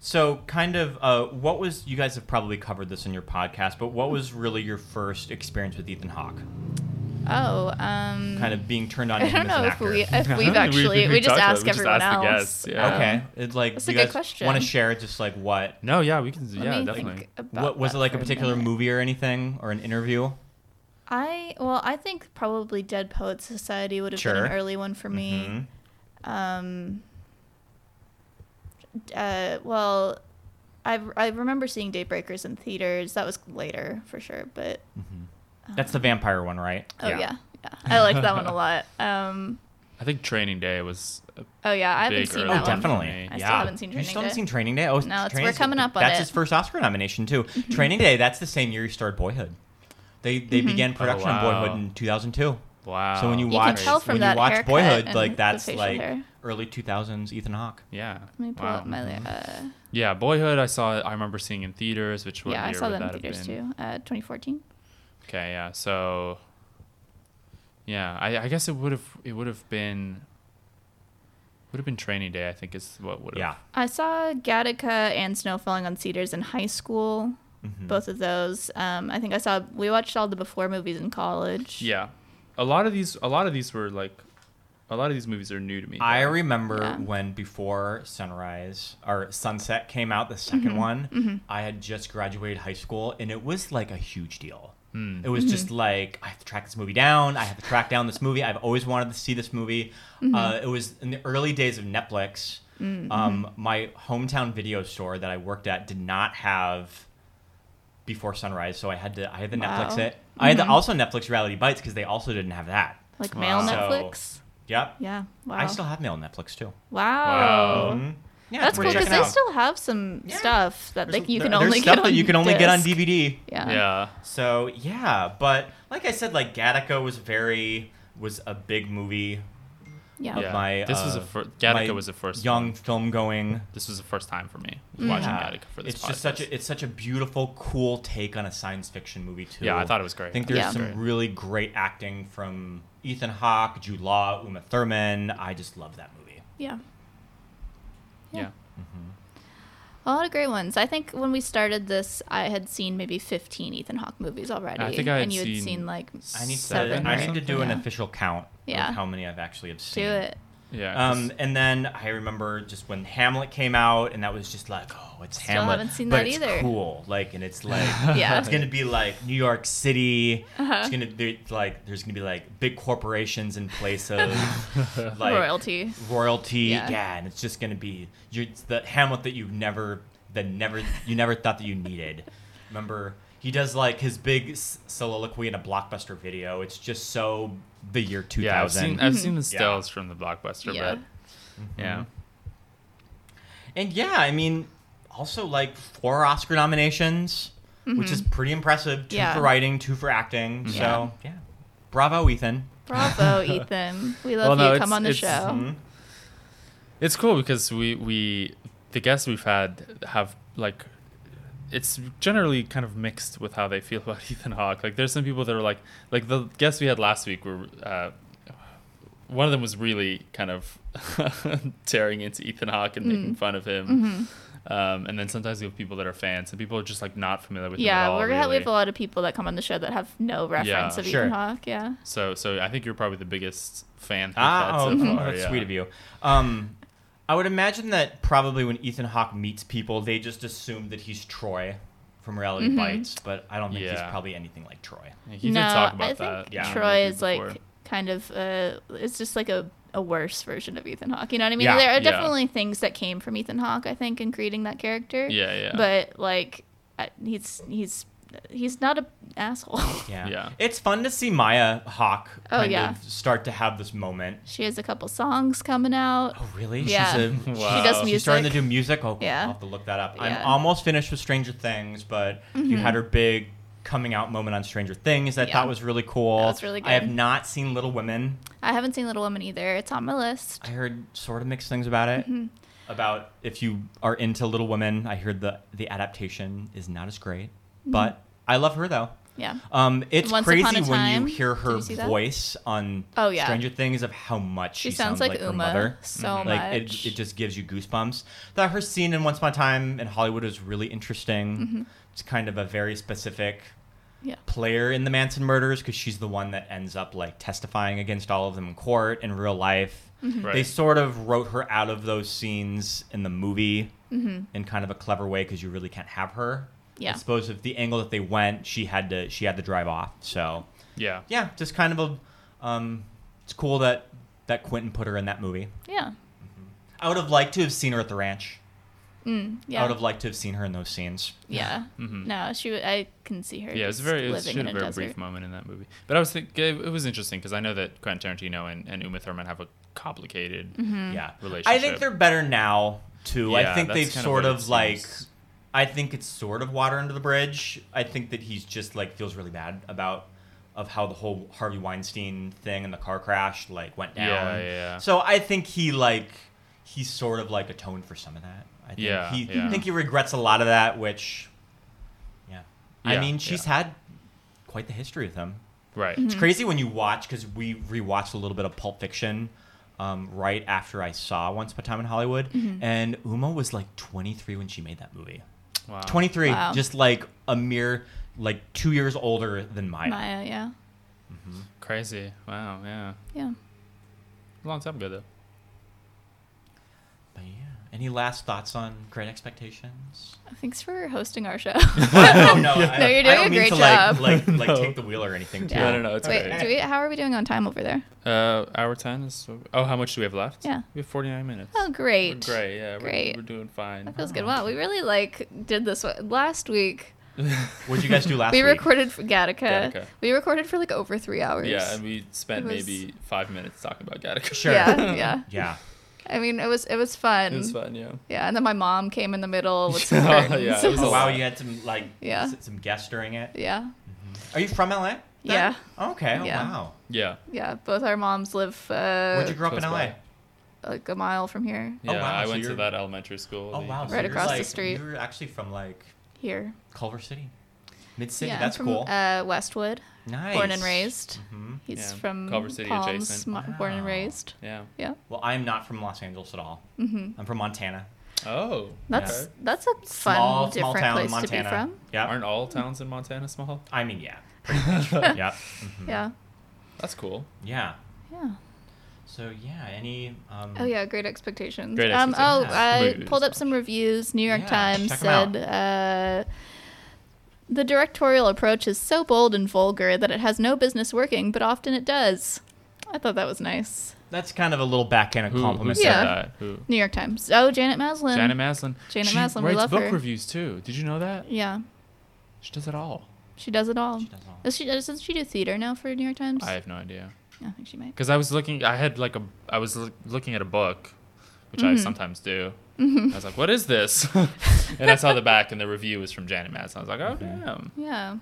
So, kind of, uh, what was you guys have probably covered this in your podcast, but what was really your first experience with Ethan Hawke? Oh, um, Kind of being turned on I to him don't as an know if actor. we if We- we've actually we, we just talked about ask We just everyone asked the else. guests, yeah. okay, it's like That's do a you good guys question. want to share just like what? No, yeah, we can. Let yeah, me definitely. think about What was it like a particular minute. movie or anything or an interview? I well, I think probably Dead Poets Society would have been an early one for me. Mhm. Um, uh, well, I I remember seeing Daybreakers in theaters. That was later for sure, but That's the vampire one, right? oh yeah, yeah, I liked that one a lot. Um, I think Training Day was. A oh yeah, I haven't seen early that Oh, one. one. definitely. I yeah. still haven't seen You Training still haven't Day. seen Training Day? Oh, No, it's- we're coming up on That's it. his first Oscar nomination too. Training Day. That's the same year he started Boyhood. They they began production on Oh, wow. Boyhood in 2002. wow. So when you You watch tell when you watch Boyhood, like that's like hair. early 2000s Ethan Hawke. Yeah. Let me pull wow. up my. Uh, Yeah, Boyhood. I saw. I remember seeing in theaters. Which what yeah, I saw would that in theaters too. Uh, 2014. Okay, yeah. So, yeah, I, I guess it would have it would have been would have been Training Day. I think is what would have. Yeah. I saw Gattaca and Snow Falling on Cedars in high school. Mm-hmm. Both of those. Um, I think I saw. We watched all the before movies in college. Yeah, a lot of these a lot of these were like a lot of these movies are new to me. I remember Yeah. when before Sunrise or Sunset came out, the 2nd Mm-hmm. one. I had just graduated high school, and it was like a huge deal. Hmm. It was Mm-hmm. just like I have to track this movie down. I have to track down this movie. I've always wanted to see this movie. Mm-hmm. Uh, it was in the early days of Netflix. Mm-hmm. Um, my hometown video store that I worked at did not have Before Sunrise, so I had to I had the Wow. Netflix it. I had Mm-hmm. also Netflix Reality Bites because they also didn't have that. Like Wow. male So- Netflix. Yep. Yeah. Wow. I still have mail Netflix too. Wow. Mhm. Yeah, That's cool because they still have some Yeah. stuff that There's- like you can there's only stuff get that on you can only get on. DVD. Yeah. Yeah. So yeah, but like I said, like Gattaca was very was a big movie Yeah. of Yeah. my. This was uh, a fir- Gattaca my was the first young one. film going. This was the first time for me Mm. watching Yeah. Gattaca for this It's just such a it's such a beautiful, cool take on a science fiction movie too. Yeah, I thought it was great. I think there's Yeah. some Great. really great acting from Ethan Hawke, Jude Law, Uma Thurman. I just love that movie. Yeah. Yeah. Mm-hmm. A lot of great ones. I think when we started this, I had seen maybe 15 Ethan Hawke movies already. I think I had and you had seen seen like I need seven. to I need to do an official count Yeah. of how many I've actually have seen. Do it. Yeah. 'cause- Um, and then I remember just when Hamlet came out, and that was just like, oh, it's Hamlet. Still Hamlet, haven't seen but that it's either. cool. Like, and it's like, Yeah. it's gonna be like New York City. Uh-huh. It's gonna be like, there's gonna be like big corporations in place of like Royalty. royalty. Yeah. Yeah. and it's just gonna be you're it's the Hamlet that you've never, that never, you never thought that you needed. Remember, he does like his big s- soliloquy in a blockbuster video. It's just so the year 2000. yeah, I've seen I've seen the Yeah. from the blockbuster, Yeah. but yeah. And yeah, I mean, also like four Oscar nominations, which is pretty impressive. Two Yeah. for writing, two for acting. Mm-hmm. So yeah, bravo, Ethan. Bravo, Ethan. We love Well, no, you. Come on the it's- show. Mhm. It's cool because we we the guests we've had have like it's generally kind of mixed with how they feel about Ethan Hawke. Like there's some people that are like like the guests we had last week were uh, one of them was really kind of tearing into Ethan Hawke and making fun of him. Mm-hmm. Um, and then sometimes you have people that are fans, and people are just like not familiar with him at Yeah, all. we're gonna have, we have a lot of people that come on the show that have no reference of sure. Ethan Hawke. Yeah. So, so I think you're probably the biggest fan. we've Ah, oh, so far, that's yeah. sweet of you. Um, I would imagine that probably when Ethan Hawke meets people, they just assume that he's Troy from Reality Bites, but I don't think he's probably anything like Troy. He no, did talk about I that. think in an Troy interview is like kind of uh, it's just like a, a worse version of Ethan Hawke. You know what I mean? Yeah, there are yeah. definitely things that came from Ethan Hawke, I think, in creating that character. Yeah, yeah. But like, he's he's he's not a asshole. Yeah. Yeah. It's fun to see Maya Hawke Oh, kind yeah. of start to have this moment. she has a couple songs coming out. Oh, really? Yeah. She's a, Wow. She does music. She's starting to do music. Oh, Yeah. I'll have to look that up. I'm almost finished with Stranger Things, but you had her big coming out moment on Stranger Things that I Yeah. thought was really cool. That was really I have not seen Little Women. I haven't seen Little Women either. It's on my list. I heard sort of mixed things about it. Mm-hmm. About if you are into Little Women, I heard the the adaptation is not as great, Mm-hmm. But I love her though. Yeah. Um, it's Once crazy Upon a when Time. you hear Did her you see that? voice on Oh, yeah. Stranger Things of how much She, she, sounds, like, her Uma mother. so like it, much. it just gives you goosebumps. That her scene in Once Upon a Time in Hollywood was really interesting. It's kind of a very specific Mm-hmm. yeah. player in the Manson murders because she's the one that ends up like testifying against all of them in court in real life. Mm-hmm. Right. They sort of wrote her out of those scenes in the movie Mm-hmm. in kind of a clever way because you really can't have her. Yeah. I suppose if the angle that they went, she had to she had to drive off. So yeah. yeah, just kind of a um, it's cool that that Quentin put her in that movie. Yeah. I would have liked to have seen her at the ranch. Mm, yeah. I would have liked to have seen her in those scenes. Yeah. Mhm. No, she. would I can see her. Yeah, it was a very, it was living a a very desert. brief moment in that movie. But I was thinking, it, it was interesting because I know that Quentin Tarantino and, and Uma Thurman have a complicated Mm-hmm. Yeah, relationship. I think they're better now too. I think they've kind of sort of like. seems. I think it's sort of water under the bridge. I think that he's just like feels really bad about of how the whole Harvey Weinstein thing and the car crash like went down. Yeah, yeah, yeah. So I think he like he's sort of like atoned for some of that. I think Yeah, he yeah. I think he regrets a lot of that, which yeah. I mean, she's yeah. had quite the history with him. right. Mm-hmm. It's crazy when you watch because we rewatched a little bit of Pulp Fiction um, right after I saw Once Upon a Time in Hollywood, Mm-hmm. and Uma was like 23 when she made that movie. Wow. 23, Wow. just like a mere like two years older than Maya. Maya. Yeah. Mm-hmm. Crazy. Wow. Yeah. Yeah. A long time ago though. But yeah. Any last thoughts on Great Expectations? Thanks for hosting our show. no, no, I, No, you're I doing don't a mean great to job. like like like No. take the wheel or anything. Too. Yeah, no, no, it's Wait, okay. do we, how are we doing on time over there? Uh, hour ten is. Oh, how much do we have left? Yeah. we have forty nine minutes. Oh, We're great. great. Yeah, we're, Great. we're doing fine. That feels good. Wow, we really like did this one. last week. What'd you guys do last week? we week? recorded for Gattaca. Gattaca. We recorded for like over three hours. Yeah, and we spent was- maybe five minutes talking about Gattaca. Sure. Yeah, yeah. Yeah. I mean, it was it was fun. It was fun, yeah. Yeah, and then my mom came in the middle with some Oh, curtains. yeah, it was Oh a wow, you had some like Yeah. some guests during it. yeah, Are you from LA? then? Yeah. Okay. Oh, Yeah. Wow. Yeah. yeah. Both our moms live Where'd uh, you grow up in LA? by. like a mile from here. Yeah, wow, I so went to you're- that elementary school. Oh wow. Right you're, across the street. You're actually from like Here. Culver City, Mid City. yeah, That's from, cool. Uh, Westwood, nice. born and raised. hmm He's Yeah, from Culver City Palms, adjacent. mo- born and raised. Yeah. Yeah. Well, I'm not from Los Angeles at all. hmm I'm from Montana. Oh. That's okay. that's a fun, Small, small different town, place Montana. to be from. Yeah. Aren't all towns in Montana small? I mean, yeah. Pretty much. yeah. Mhm. Yeah. That's cool. Yeah. Yeah. So yeah, any. Um, Oh yeah, great expectations. Great um, oh, Expectations. I Movies. pulled up some reviews. New York Yeah, Times check 'em out. said uh, the directorial approach is so bold and vulgar that it has no business working, but often it does. I thought that was nice. That's kind of a little backhanded Who, who compliment. said Yeah. that? Who? New York Times. Oh, Janet Maslin. Janet Maslin. Janet she Maslin, we writes love book her. reviews too. Did you know that? Yeah, She does it all. she does it all. She does all. Does she doesn't she do theater now for New York Times? I have no idea. I think she might. Because I was looking, I had like a, I was loo- looking at a book, which I Mhm. sometimes do. Mhm. I was like, "What is this?" and I saw the back, and the review was from Janet Maslin. I was like, "Oh Mhm. damn." Yeah.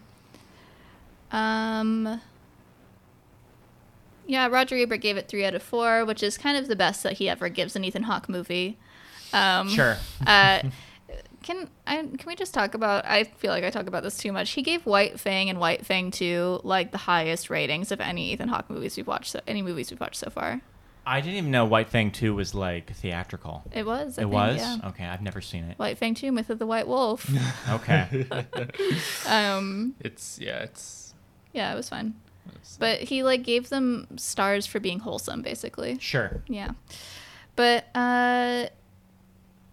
Um. Yeah, Roger Ebert gave it three out of four, which is kind of the best that he ever gives an Ethan Hawke movie. Um, Sure. uh, can I? Can we just talk about? I feel like I talk about this too much. He gave White Fang and White Fang Two like the highest ratings of any Ethan Hawke movies we've watched. So, any movies we've watched so far. I didn't even know White Fang 2 was like theatrical. It was. I it think, was? Yeah. Okay, I've never seen it. White Fang Two: Myth of the White Wolf. Okay. um. It's yeah, it's. Yeah, it was fun. But he like gave them stars for being wholesome, basically. sure. Yeah. But uh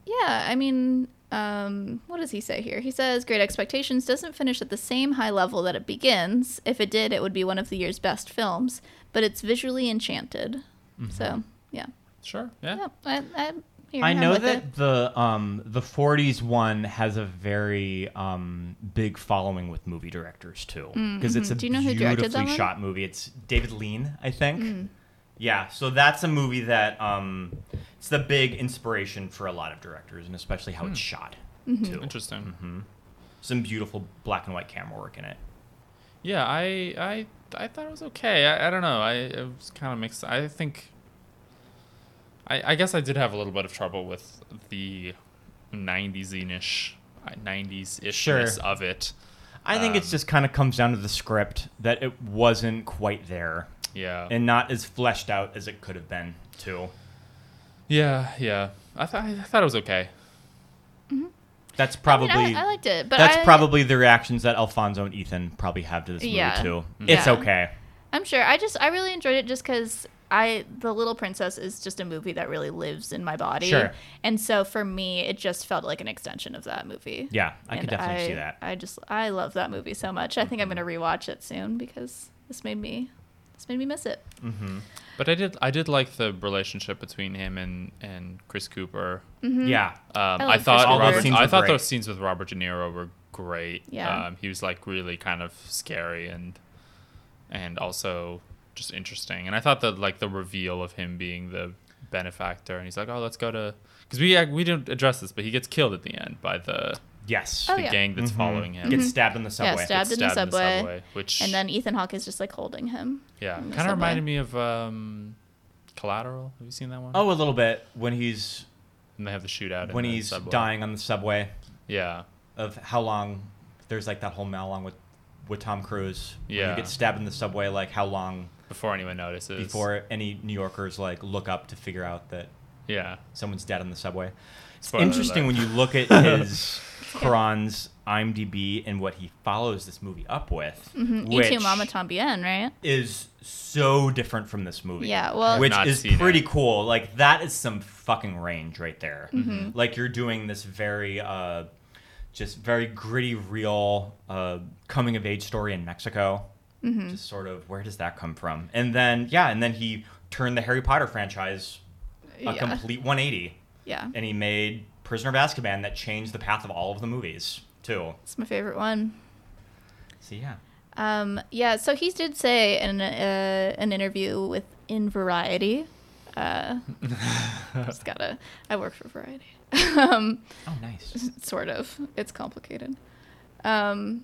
yeah, I mean, um what does he say here? He says Great Expectations doesn't finish at the same high level that it begins. If it did, it would be one of the year's best films, but it's visually enchanted. So, yeah. sure. Yeah. Yeah, I I, here, I know that it. the um the 40s one has a very um big following with movie directors too because it's a. Do you know who directed that beautifully shot movie. It's David Lean, I think. Mm. Yeah, so that's a movie that um it's the big inspiration for a lot of directors and especially how it's shot Mm-hmm. too. Interesting. hmm Some beautiful black and white camera work in it. Yeah, I I I thought it was okay. I, I don't know. I it was kind of mixed. I think. I I guess I did have a little bit of trouble with the 90s ish, 90s ishness Sure. of it. I think it's Um, just kind of comes down to the script that it wasn't quite there Yeah. and not as fleshed out as it could have been too. yeah, yeah. I thought I thought it was okay. That's I, probably mean, I, I liked it, but that's I, probably the reactions that Alfonso and Ethan probably have to this movie Yeah. too. Yeah. It's okay. I'm sure. I just I really enjoyed it just because I The Little Princess is just a movie that really lives in my body. Sure. And so for me, it just felt like an extension of that movie. Yeah, I could And definitely I, see that. I just I love that movie so much. I think I'm gonna rewatch it soon because this made me this made me miss it. hmm But I did I did like the relationship between him and and Chris Cooper. Mm-hmm. Yeah. Um, I, like thought those Robert. scenes I thought great. those scenes with Robert De Niro were great. Yeah. Um, he was like really kind of scary and and also just interesting. And I thought that like the reveal of him being the benefactor, and he's like, "Oh, let's go to," because we uh, we didn't address this, but he gets killed at the end by the Yes. Oh, the yeah. gang that's Mhm. following him. Gets stabbed in the subway. Yeah, stabbed, Gets in, the stabbed subway, which and then Ethan Hawke is just like holding him. yeah, kind of subway. reminded me of um, Collateral. Have you seen that one? Oh, a little bit when he's and they have the shootout in when the he's subway. dying on the subway Yeah, of how long there's like that whole along with with Tom Cruise. When Yeah. he gets stabbed in the subway like how long before anyone notices. before any New Yorkers like look up to figure out that Yeah. someone's dead on the subway. It's Spoiler interesting alert. when you look at his Cuarón's IMDb and what he follows this movie up with, Mm-hmm. which Mama Tambien, right? is so different from this movie. Yeah, well- which is pretty it. cool. Like that is some fucking range right there. Mm-hmm. Like you're doing this very, uh, just very gritty, real uh, coming of age story in Mexico. Mm-hmm. Just sort of where does that come from? And then yeah, and then he turned the Harry Potter franchise a Yeah. complete 180 Yeah. and he made Prisoner of Azkaban that changed the path of all of the movies too. It's my favorite one. So yeah, Um, yeah, so he did say in uh, an interview with In Variety, uh, just gotta, I work for Variety. um, oh nice. sort of. It's complicated. Um,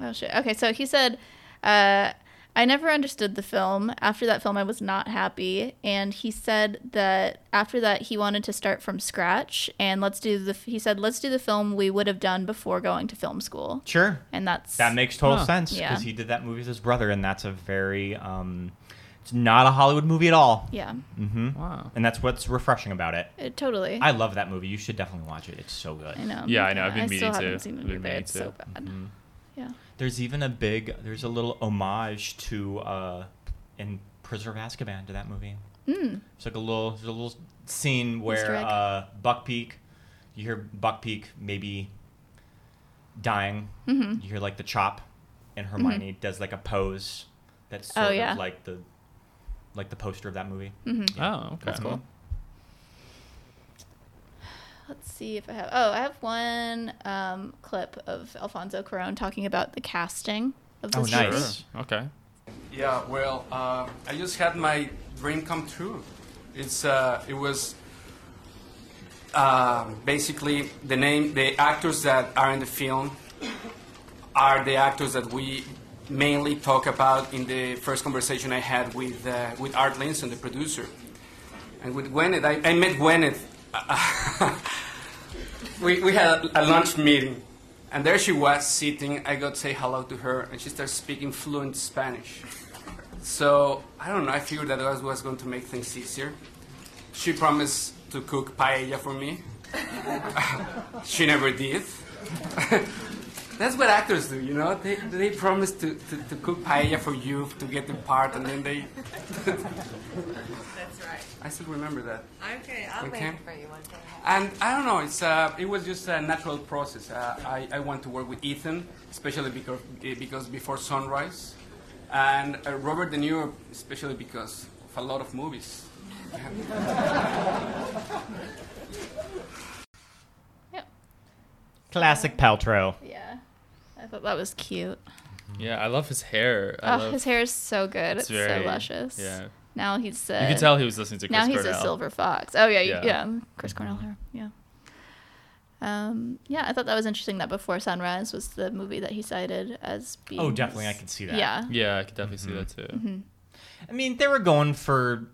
oh shit. Okay, so he said, uh, I never understood the film. After that film, I was not happy, and he said that after that he wanted to start from scratch and let's do the. He said, let's do the film we would have done before going to film school, Sure. and that's That makes total Huh. sense because Yeah. he did that movie with his brother, and that's a very, um, it's not a Hollywood movie at all. yeah, Mm-hmm. Wow. And that's what's refreshing about it. it, totally. I love that movie. You should definitely watch it. It's so good. I know. Yeah, I know. I've been I meaning still to. haven't seen it I've been either. meaning It's so to. bad. Mhm. Yeah. There's even a big, there's a little homage to, uh, in Prisoner of Azkaban to that movie. Mm. It's like a little, there's a little scene where uh, Buckbeak, you hear Buckbeak maybe dying. Mhm. You hear like the chop, and Hermione does like a pose that's Oh, sort yeah. of like the, like the poster of that movie. Mm-hmm. Oh, okay. That's cool. Let's see if I have. Oh, I have one um, clip of Alfonso Cuarón talking about the casting of Oh, this nice. movie. Sure. Okay. Yeah, well, uh, I just had my dream come true. It's uh, it was uh, basically the name, the actors that are in the film are the actors that we mainly talk about in the first conversation I had with uh, with Art Linson, the producer, and with Gwyneth. I, I met Gwyneth. we we had a, lunch meeting, and there she was sitting. I got to say hello to her, and she started speaking fluent Spanish. So I don't know. I figured that was, was going to make things easier. She promised to cook paella for me. she never did. That's what actors do, you know. They, they promise to, to, to cook paella for you to get the part, and then they. That's right. I still remember that. Okay, I'll Okay. wait for you one day. And I don't know, it's uh, it was just a natural process. Uh, I, I want to work with Ethan, especially because eh, because before Sunrise, and uh, Robert De Niro, especially because of a lot of movies. Yep. Classic Paltrow. Yeah. I thought that was cute. Yeah, I love his hair. I Oh, love, his hair is so good. It's, very- so luscious. Yeah. Now he's. Uh, You can tell he was listening to Chris now he's Cornell. a silver fox. Oh yeah, Yeah. yeah, yeah. Chris Cornell here. Yeah. Um, yeah, I thought that was interesting that Before Sunrise was the movie that he cited as being. Oh, definitely, I his- can see that. Yeah. Yeah, I could definitely see that too. Mm-hmm. I mean, they were going for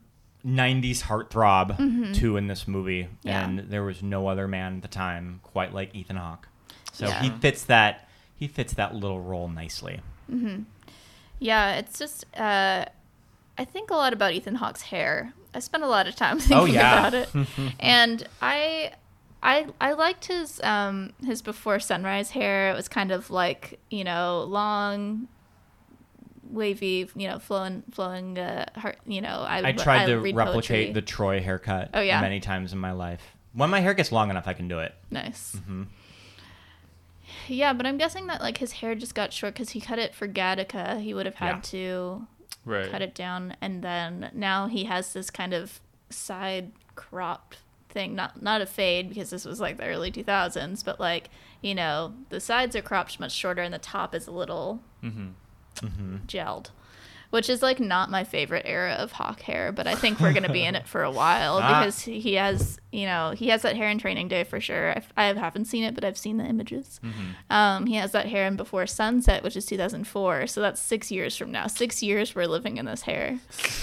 90s heartthrob Mm-hmm. too in this movie, Yeah. and there was no other man at the time quite like Ethan Hawke. So he fits that he fits that little role nicely. Yeah, it's just uh, I think a lot about Ethan Hawke's hair. I spent a lot of time thinking Oh, yeah. about it, and I, I, I liked his um his before sunrise hair. It was kind of like you know long, wavy, you know flowing flowing uh heart. You know I I tried to read replicate poetry. the Troy haircut Oh, yeah? many times in my life. When my hair gets long enough, I can do it. nice. Mm-hmm. Yeah, but I'm guessing that like his hair just got short because he cut it for Gattaca. He would have had Yeah. to Right. cut it down and then now he has this kind of side cropped thing not not a fade because this was like the early 2000s but like you know the sides are cropped much shorter and the top is a little Mm-hmm. gelled which is like not my favorite era of Hawke hair but i think we're going to be in it for a while Ah. because he has you know he has that hair in training day for sure. I've, i haven't seen it but i've seen the images. Um, he has that hair in before sunset which is 2004 so that's six years from now. Six years we're living in this hair.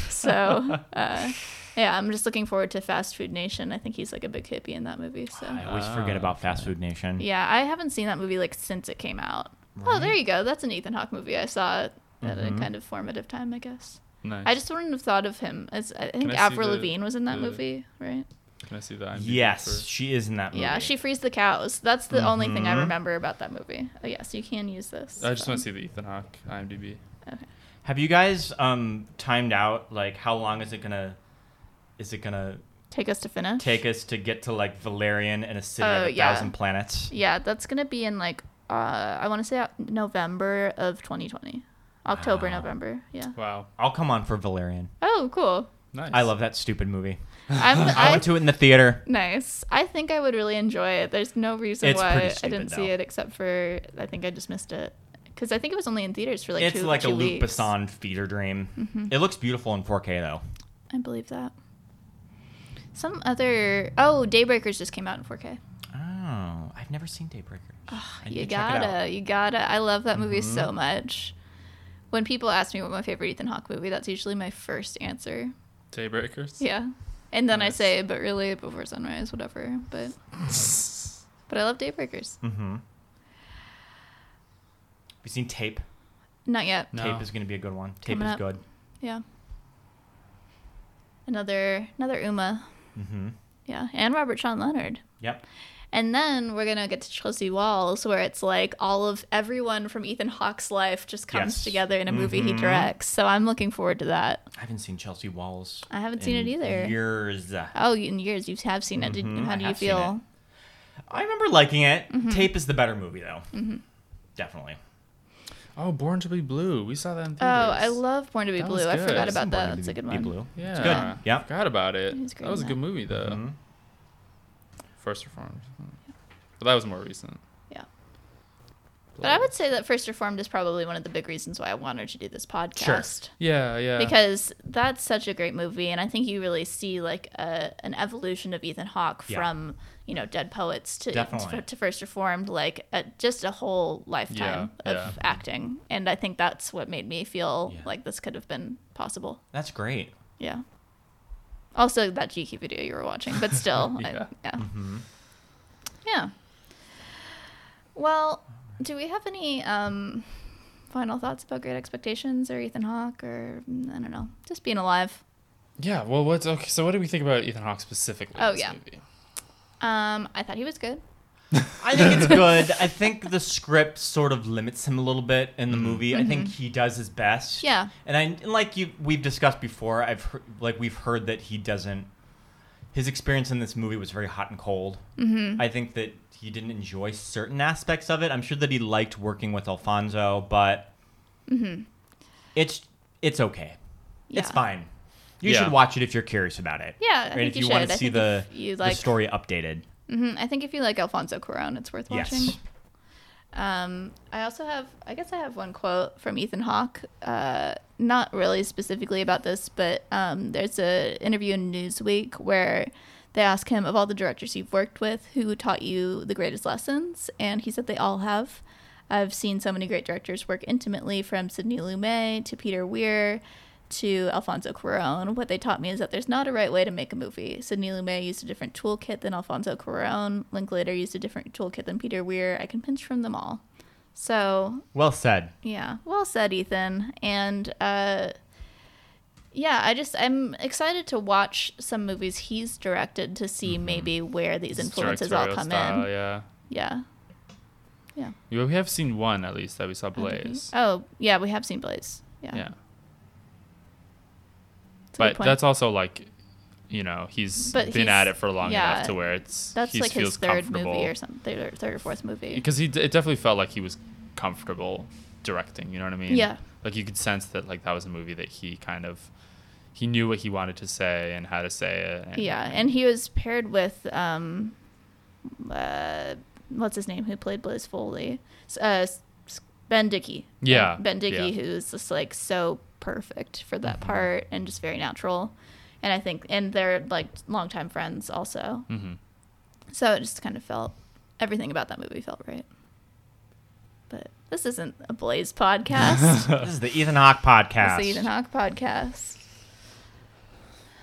So uh, yeah i'm just looking forward to fast food nation. I think he's like a big hippie in that movie so. I always forget about Fast Food Nation. yeah i haven't seen that movie like since it came out. Oh there you go. That's an ethan hawke movie. I saw it at a kind of formative time i guess Nice. I just wouldn't have thought of him as I think I Avril the- Lavigne was in that the- movie, right? Can I see the IMDb Yes, for- she is in that movie. Yeah, she frees the cows. That's the only thing I Mhm. remember about that movie. Oh, yes, you can use this. I just so. want to see the Ethan Hawke IMDb. Okay. Have you guys um timed out like how long is it gonna is it gonna Take us to finish. take us to get to like Valerian and a city Oh, of a yeah. thousand planets? Yeah, that's gonna be in like uh, I want to say November of 2020, October, Wow. November. Yeah. Wow, I'll come on for Valerian. Oh, cool. nice. I love that stupid movie. I'm, I I, went to it in the theater. nice. I think I would really enjoy it. There's no reason It's why pretty I didn't see it except for I think I just missed it because I think it was only in theaters for like it's two, like a two Luc weeks. Besson feeder dream. Mm-hmm. It looks beautiful in 4K though. I believe that. Some other oh, Daybreakers just came out in 4K. Oh, I've never seen Daybreakers. I need You to check it out. gotta, you gotta. I love that movie Mm-hmm. so much. When people ask me what my favorite Ethan Hawke movie, that's usually my first answer. Daybreakers. Yeah, and then Nice. I say, but really, Before Sunrise, whatever. But but I love Daybreakers. Mm-hmm. Have you seen Tape? Not yet. No. Tape is going to be a good one. Tape Coming is up. good. Yeah. Another another Uma. Mm-hmm. Yeah, and Robert Sean Leonard. Yep. And then we're gonna get to Chelsea Walls, where it's like all of everyone from Ethan Hawke's life just comes Yes. together in a movie he Mhm. directs. So I'm looking forward to that. I haven't seen Chelsea Walls. I haven't seen it either. Years. Oh, in years you have seen it. Did, Mhm, how do you feel? I remember liking it. Mm-hmm. Tape is the better movie though. Definitely. Oh, Born to Be Blue. We saw that in theater. Oh. I love Born to Be That Blue. I forgot about that. Born to That's Be- a good Be one. Blue. Yeah. It's good. Yep. Forgot about it. He's great That was a in good movie though. Mhm. First Reformed. But that was more recent. Yeah. But I would say that First Reformed is probably one of the big reasons why I wanted to do this podcast. Sure. Yeah, yeah. Because that's such a great movie, and I think you really see like a, an evolution of Ethan Hawke Yeah. from you know Dead Poets to to, to First Reformed, like a, just a whole lifetime Yeah, of yeah. acting, and I think that's what made me feel like this could have been possible. That's great. Yeah. Also, that GQ video you were watching, but still, Yeah. I, yeah, Mm-hmm. yeah. Well, do we have any um, final thoughts about Great Expectations or Ethan Hawke or I don't know, just being alive? Yeah. Well, what's okay? So, what do we think about Ethan Hawke specifically? in Oh, this yeah. movie? Um, I thought he was good. I think it's good. I think the script sort of limits him a little bit in the movie. I think he does his best. Mm-hmm. Yeah. And I and like you we've discussed before, I've heard, like we've heard that he doesn't his experience in this movie was very hot and cold. Mm-hmm. I think that he didn't enjoy certain aspects of it. I'm sure that he liked working with Alfonso, but it's it's okay. It's Mm-hmm. Fine. You Yeah. should watch it if you're curious about it. Yeah, I and think if you you, want to see the, if you the story updated. Hmm I think if you like Alfonso Cuarón, it's worth watching. Yes. Um, I also have, I guess I have one quote from Ethan Hawke. Uh, not really specifically about this, but um, there's an interview in Newsweek where they ask him of all the directors you've worked with, who taught you the greatest lessons, and he said they all have. I've seen so many great directors work intimately, from Sidney Lumet to Peter Weir to Alfonso Cuarón. What they taught me is that there's not a right way to make a movie. Sidney Lumet used a different toolkit than Alfonso Cuarón. Linklater used a different toolkit than Peter Weir. I can pinch from them all. So Well said. yeah, well said, Ethan. And uh, yeah, I just I'm excited to watch some movies he's directed to see maybe where these His influences all come style, in. Yeah. Yeah. Yeah. Yeah, We have seen one at least that we saw Blaze. Oh yeah, we have seen Blaze. Yeah. Yeah. That's But that's also like, you know, he's But been he's- at it for long yeah, enough to where it's That's like his third movie or something, third, third or fourth movie. because he it definitely felt like he was comfortable directing you know what i mean Yeah. like you could sense that like that was a movie that he kind of he knew what he wanted to say and how to say it and, Yeah, and he was paired with um, uh, what's his name? Who played Blaze Foley? Uh, Ben Dickey. Yeah, Ben Dickey, yeah. who's just like so perfect for that Mm-hmm. part and just very natural. And I think, and they're like longtime friends also. Mhm. So it just kind of felt everything about that movie felt right. But this isn't a Blaze podcast. This is the Ethan Hawke podcast. it's the Ethan Hawke podcast.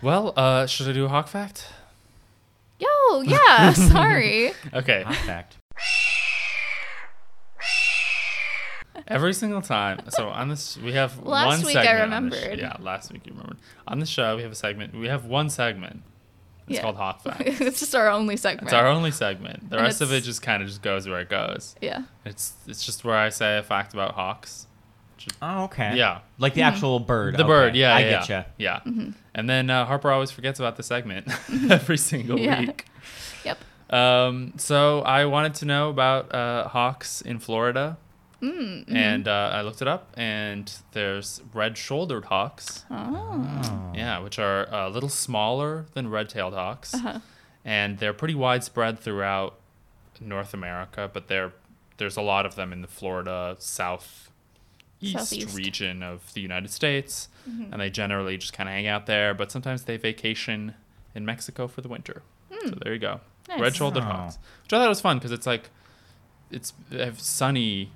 well uh should i do a hawk fact Yo, yeah, sorry. okay Hawk fact. Every single time so on this we have Last one week I segment on this sh- remembered. yeah last week you remembered on the show we have a segment we have one segment It's Yeah. called Hawk Facts. it's just our only segment. It's our only segment. The And rest of it just kind of just goes where it goes. yeah. It's it's just where I say a fact about hawks. Oh, okay. Yeah. Like the actual bird. The okay. bird, yeah, I yeah, get you. yeah. And then uh, Harper always forgets about the segment every single Yeah. week. Yep. Um, so I wanted to know about uh, hawks in Florida, Mm, and uh, I looked it up, and there's red-shouldered hawks, Oh. yeah, which are a little smaller than red-tailed hawks, Uh-huh. and they're pretty widespread throughout North America, but they're there's a lot of them in the Florida south east region of the United States, and they generally just kind of hang out there. But sometimes they vacation in Mexico for the winter. So there you go, Nice. red-shouldered Oh. hawks, which I thought was fun because it's like it's they have sunny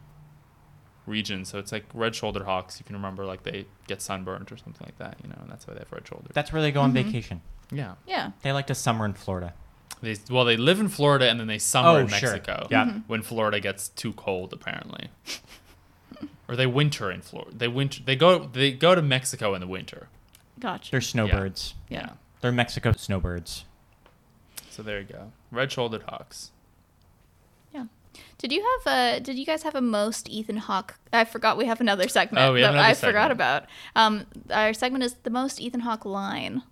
region, so it's like red-shouldered hawks. You can remember like they get sunburned or something like that, you know, and that's why they have red shoulders. That's where they go on vacation. yeah. Yeah. They like to summer in Florida. They well, they live in Florida and then they summer Oh, in sure. Mexico. Yeah. Mm-hmm. Mhm. When Florida gets too cold, apparently. or they winter in Florida. They winter. They go. They go to Mexico in the winter. Gotcha. They're snowbirds. Yeah. They're Mexico snowbirds. So there you go. Red-shouldered hawks. Yeah. Did you have a? Did you guys have a most Ethan Hawke? I forgot we have another segment Oh, we have that another I forgot about. Um, our segment is the most Ethan Hawke line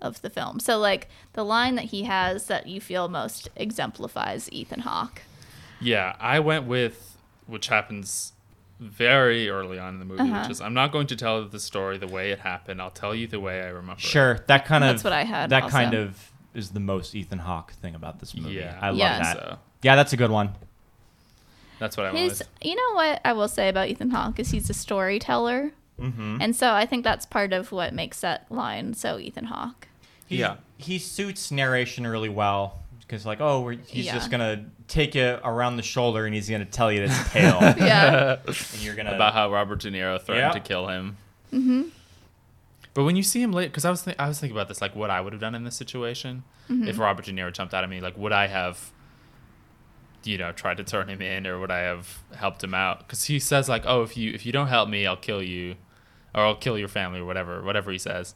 of the film. So like the line that he has that you feel most exemplifies Ethan Hawke. Yeah, I went with which happens very early on in the movie, Uh-huh. which is I'm not going to tell the story the way it happened. I'll tell you the way I remember. it. Sure, that kind of That's what I had That also. kind of is the most Ethan Hawke thing about this movie. Yeah, I love Yeah. that. So Yeah, that's a good one. that's what I went He's, with. you know what I will say about Ethan Hawke is he's a storyteller, Mm-hmm. and so I think that's part of what makes that line so Ethan Hawke. He, Yeah. he suits narration really well because, like, oh, we're, he's Yeah. just gonna take you around the shoulder and he's gonna tell you this tale, Yeah. and you're gonna about how Robert De Niro threatened Yeah. to kill him. Mm-hmm. But when you see him late, because I was th- I was thinking about this, like what I would have done in this situation if Robert De Niro jumped out at me, like would I have, you know, tried to turn him in, or would I have helped him out? Because he says like, oh, if you if you don't help me, I'll kill you, or I'll kill your family, or whatever, whatever he says.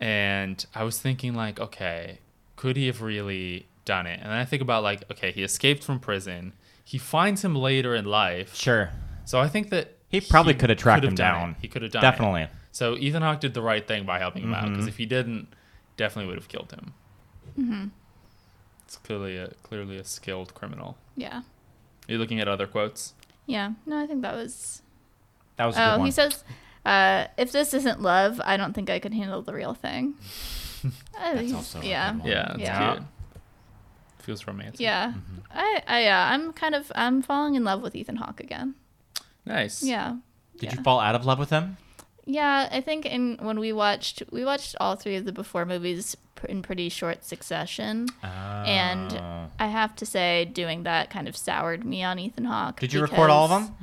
And I was thinking like, okay, could he have really done it? And then I think about like, okay, he escaped from prison. He finds him later in life. sure. So I think that He probably could have tracked him done down. it. He could have done Definitely. It. So Ethan Hawke did the right thing by helping him out Mm-hmm. because if he didn't, definitely would have killed him. Mm-hmm. It's clearly a clearly a skilled criminal. yeah. Are you looking at other quotes? Yeah. No, I think that was That was a good Oh, one. he says, uh, "If this isn't love, I don't think I could handle the real thing." Uh, he's- also a yeah, good one. Yeah, that's Yeah. cute. Feels romantic. yeah. Mm-hmm. I, I, yeah, I'm kind of, I'm falling in love with Ethan Hawke again. Nice. Yeah, Did yeah. you fall out of love with him? Yeah. I think in when we watched, we watched all three of the before movies in pretty short succession, and Oh. I have to say, doing that kind of soured me on Ethan Hawke. Did you record all of them?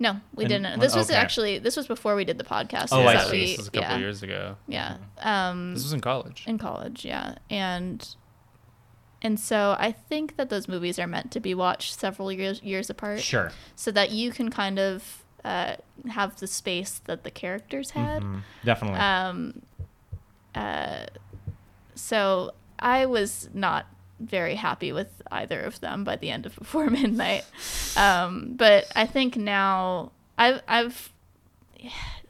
No, we And didn't. This was actually this was before we did the podcast. Oh, I see. we- This was a couple yeah, years ago. Yeah. Um, This was in college. in college yeah and and so i think that those movies are meant to be watched several years years apart Sure. so that you can kind of uh, have the space that the characters had Mhm. Definitely. um uh so i was not very happy with either of them by the end of before midnight um but i think now i've i've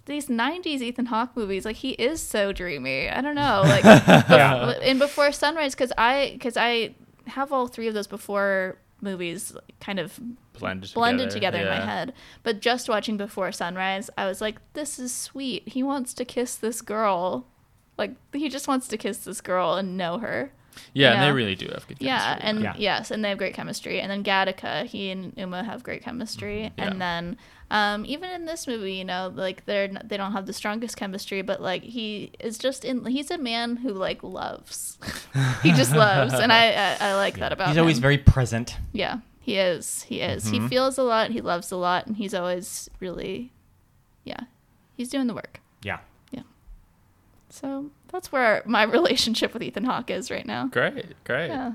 these 90s Ethan Hawke movies like he is so dreamy. I don't know like bef- in Before Sunrise cuz I cuz I have all three of those before movies kind of Blended blended together, together, in my head. But just watching Before Sunrise, I was like, this is sweet. He wants to kiss this girl. Like he just wants to kiss this girl and know her. Yeah, and Yeah. they really do have good chemistry. Yeah, and Yeah. yes, and they have great chemistry. And then Gattaca, he and Uma have great chemistry. Mm-hmm. Yeah. And then um, even in this movie, you know, like they're they don't have the strongest chemistry, but like he is just in. He's a man who like loves. he just loves, and I I, I like that about him. He's him. always very present. Yeah, he is. He is. He feels a lot. He loves a lot, and he's always really, yeah, he's doing the work. Yeah. Yeah. So that's where my relationship with Ethan Hawke is right now. Great, great. Yeah.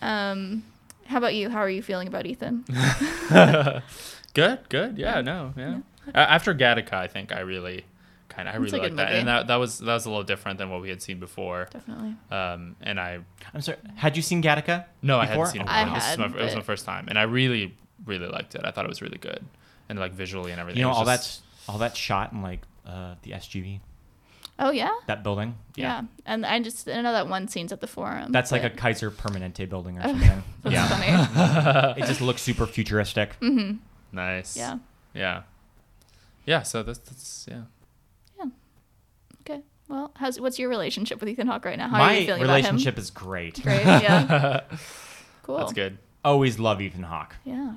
Um, how about you? How are you feeling about Ethan? good, good. Yeah, no, yeah. A- After Gattaca, I think I really kind of. I really good like that, movie. and that that was that was a little different than what we had seen before. Definitely. Um, and I I'm sorry. Had you seen Gattaca? no, I hadn't seen it. I Before. This is had, my, it was my first time, and I really really liked it. I thought it was really good, and like visually and everything. You know, all just- that's all that's shot in like uh, the SGV, Oh yeah. that building. Yeah. And I just I know that one scene's at the forum. That's like a Kaiser Permanente building or something. that's yeah. funny. it just looks super futuristic. nice. yeah. Yeah. Yeah. So that's that's yeah. Yeah. Okay. Well, how's what's your relationship with Ethan Hawke right now? How are you feeling about him? My relationship is great. about? Great. Yeah. cool. That's good. Always love Ethan Hawke. Yeah.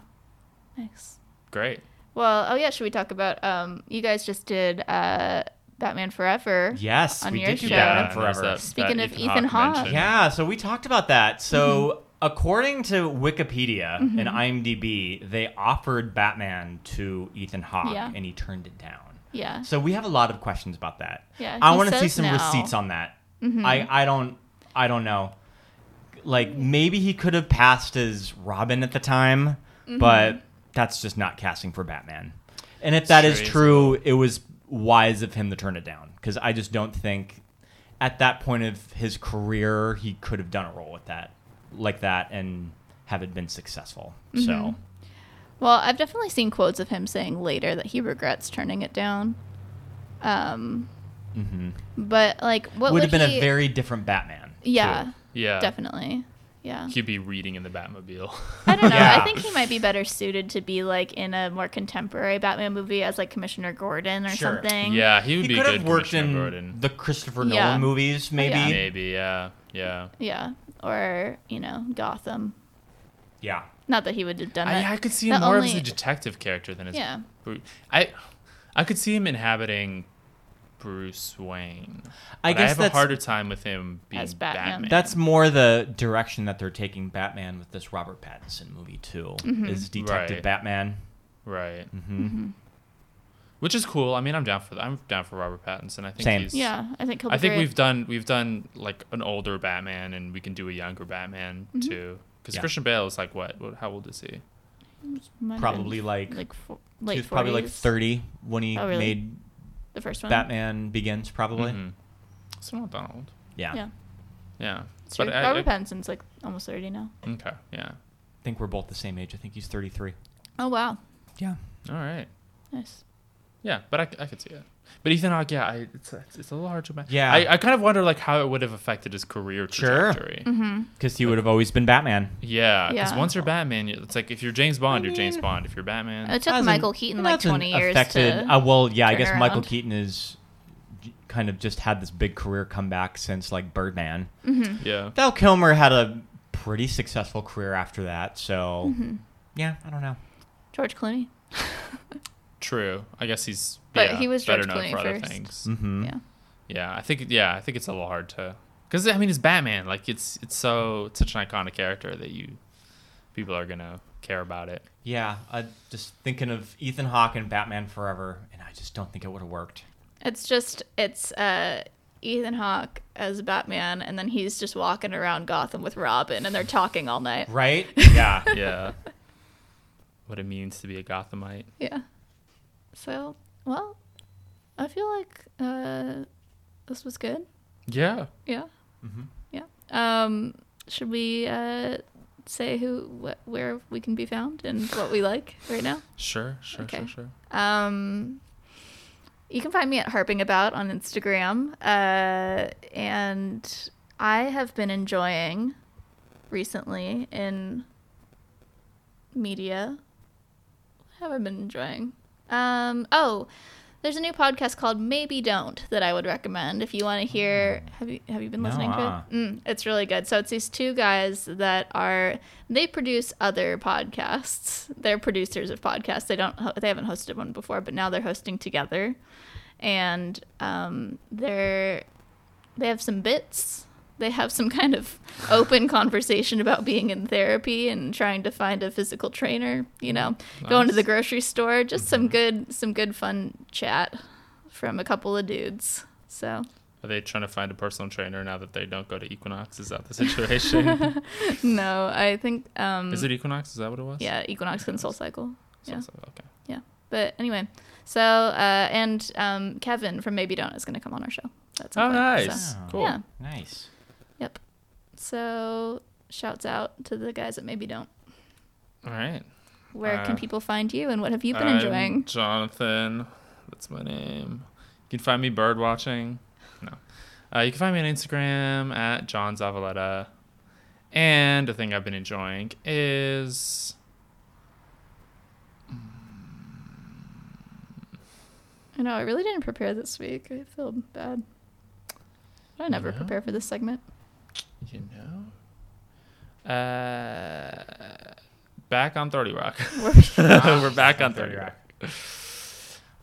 Nice. Great. Well, oh yeah, should we talk about um you guys just did uh Batman Forever. Yes, On we your did do show. Batman Forever. that- Speaking that of Ethan Hawke. mention. Yeah, so we talked about that. So, Mm-hmm. according to Wikipedia and IMDb, they offered Batman to Ethan Hawke Yeah. and he turned it down. Yeah. So, we have a lot of questions about that. Yeah, I want to see some no. receipts on that. Mm-hmm. I I don't I don't know. Like maybe he could have passed as Robin at the time, Mm-hmm. but that's just not casting for Batman. And if that is Crazy. true, it was wise of him to turn it down because I just don't think at that point of his career he could have done a role with that like that and have it been successful. Mm-hmm. So Well, I've definitely seen quotes of him saying later that he regrets turning it down. Um but like what would would, have been he, a very different Batman. Yeah. too. Yeah. Definitely. Yeah. He'd be reading in the Batmobile. I don't know. Yeah. I think he might be better suited to be like in a more contemporary Batman movie as like Commissioner Gordon or Sure. something. yeah, he would He be could good have worked in Gordon. the Christopher Yeah. Nolan movies, maybe. Yeah. Maybe, yeah, yeah. Yeah. Or, you know, Gotham. yeah. Not that he would have done I, it. I could see him The more only- as a detective character than as Yeah. I, I could see him inhabiting Bruce Wayne. I But guess I have that's a harder time with him being As Batman. Batman. that's more the direction that they're taking Batman with this Robert Pattinson movie too. Mm-hmm. Is Detective Right. Batman? right. Mm-hmm. Which is cool. I mean, I'm down for that. I'm down for Robert Pattinson. I think Same. he's. Yeah, I think he'll be I think great. we've done we've done like an older Batman, and we can do a younger Batman Mm-hmm. too. Because Yeah. Christian Bale is like what? what? How old is he? Probably been, like, like fo- he late was probably like 30 when he Oh, really? made The first one. Batman Begins. Probably. Mhm. So not that old. Yeah. Yeah. Yeah. It's true. But I- Robert I- Pattinson's like almost 30 now. Okay. Yeah. I think we're both the same age. I think he's 33. Oh, wow. Yeah. All right. Nice. Yeah, but I, I could see it. But Ethan Hawke, yeah, I, it's, it's it's a little hard to imagine. Yeah. I, I kind of wonder like how it would have affected his career Sure. trajectory. Because he would have always been Batman. Yeah, because Yeah. once you're Batman, it's like if you're James Bond, I you're James mean, Bond. If you're Batman, It took Hasn't- Michael Keaton like 20 years affected, to. uh, well, yeah, I turn guess Michael. Keaton is kind of just had this big career comeback since like Birdman. yeah, Val Kilmer had a pretty successful career after that. So, Mm-hmm. yeah, I don't know. George Clooney. true. I guess he's But yeah, he was better known Clooney for other things. Mm-hmm. Yeah. Yeah, I think yeah, I think it's a little hard to because I mean it's Batman. Like it's it's so it's such an iconic character that you people are gonna care about it. Yeah, I just thinking of Ethan Hawke and Batman Forever, and I just don't think it would have worked. It's just, it's uh, Ethan Hawke as Batman, and then he's just walking around Gotham with Robin, and they're talking all night. Right? Yeah. Yeah, what it means to be a Gothamite. Yeah. So, well, I feel like uh, this was good. Yeah, Yeah. Mm-hmm. Yeah. Um, should we uh, say who, wh- where we can be found and what we like right now? sure, sure, Okay. sure, sure. Um, you can find me at harping about on Instagram, uh, and I have been enjoying recently in media. What have I been enjoying? Um, oh, there's a new podcast called Maybe Don't that I would recommend if you want to hear. Have you have you been listening to uh-uh. it? Mm, it's really good. So it's these two guys that are they produce other podcasts. They're producers of podcasts. They don't they haven't hosted one before, but now they're hosting together, and um, they're they have some bits. They have some kind of open conversation about being in therapy and trying to find a physical trainer. You know, going to the grocery store. Just some good some good fun chat from a couple of dudes. So Are they trying to find a personal trainer now that they don't go to Equinox? Is that the situation? no, I think um, Is it Equinox? Is that what it was? yeah, Equinox and Soul Cycle. So- Yeah. so- okay. Yeah. But anyway, so uh, and um, Kevin from Maybe Don't is going to come on our show. That's Oh, nice. So, Cool. Yeah. Nice. Yep. So shouts out to the guys that Maybe Don't. All right. Where Uh, can people find you, and what have you been I'm enjoying? Jonathan. That's my name. You can find me bird watching. No. Uh, you can find me on Instagram at John Zavaleta. And the thing I've been enjoying is I know I really didn't prepare this week. I feel bad. I never Yeah. prepare for this segment. You know uh back on 30 Rock. We're back on 30 Rock.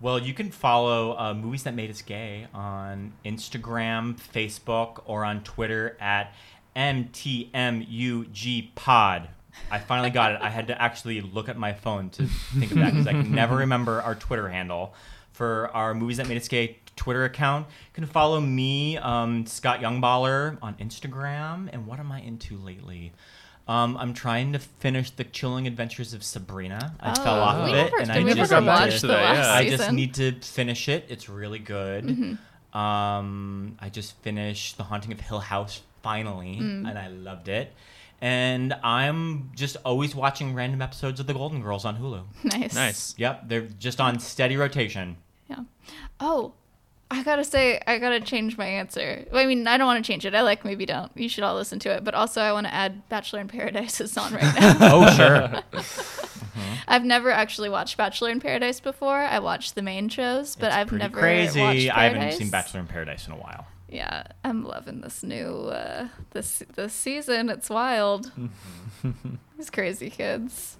Well, you can follow uh, Movies That Made Us Gay on Instagram, Facebook, or on Twitter at MTMUG Pod. I finally got it. I had to actually look at my phone to think of that because I can never remember our Twitter handle for our Movies That Made Us Gay Twitter account. You can follow me, um, Scott Youngballer, on Instagram. And what am I into lately? Um, I'm trying to finish the Chilling Adventures of Sabrina. I fell Oh, off of it, and I just never need watch to- the last I just? Mm-hmm. need to finish it. It's really good. Um, I just finished The Haunting of Hill House finally, Mm. and I loved it. And I'm just always watching random episodes of The Golden Girls on Hulu. Nice. Nice. Yep, they're just on steady rotation. Yeah. Oh, I gotta say, I gotta change my answer. I mean, I don't want to change it. I like maybe don't. You should all listen to it. But also, I want to add Bachelor in Paradise is on right now. Oh, sure. I've never actually watched Bachelor in Paradise before. I watched the main shows, but It's I've pretty never crazy. watched I haven't seen Bachelor in Paradise in a while. Yeah, I'm loving this new uh, this this season. It's wild. These crazy kids.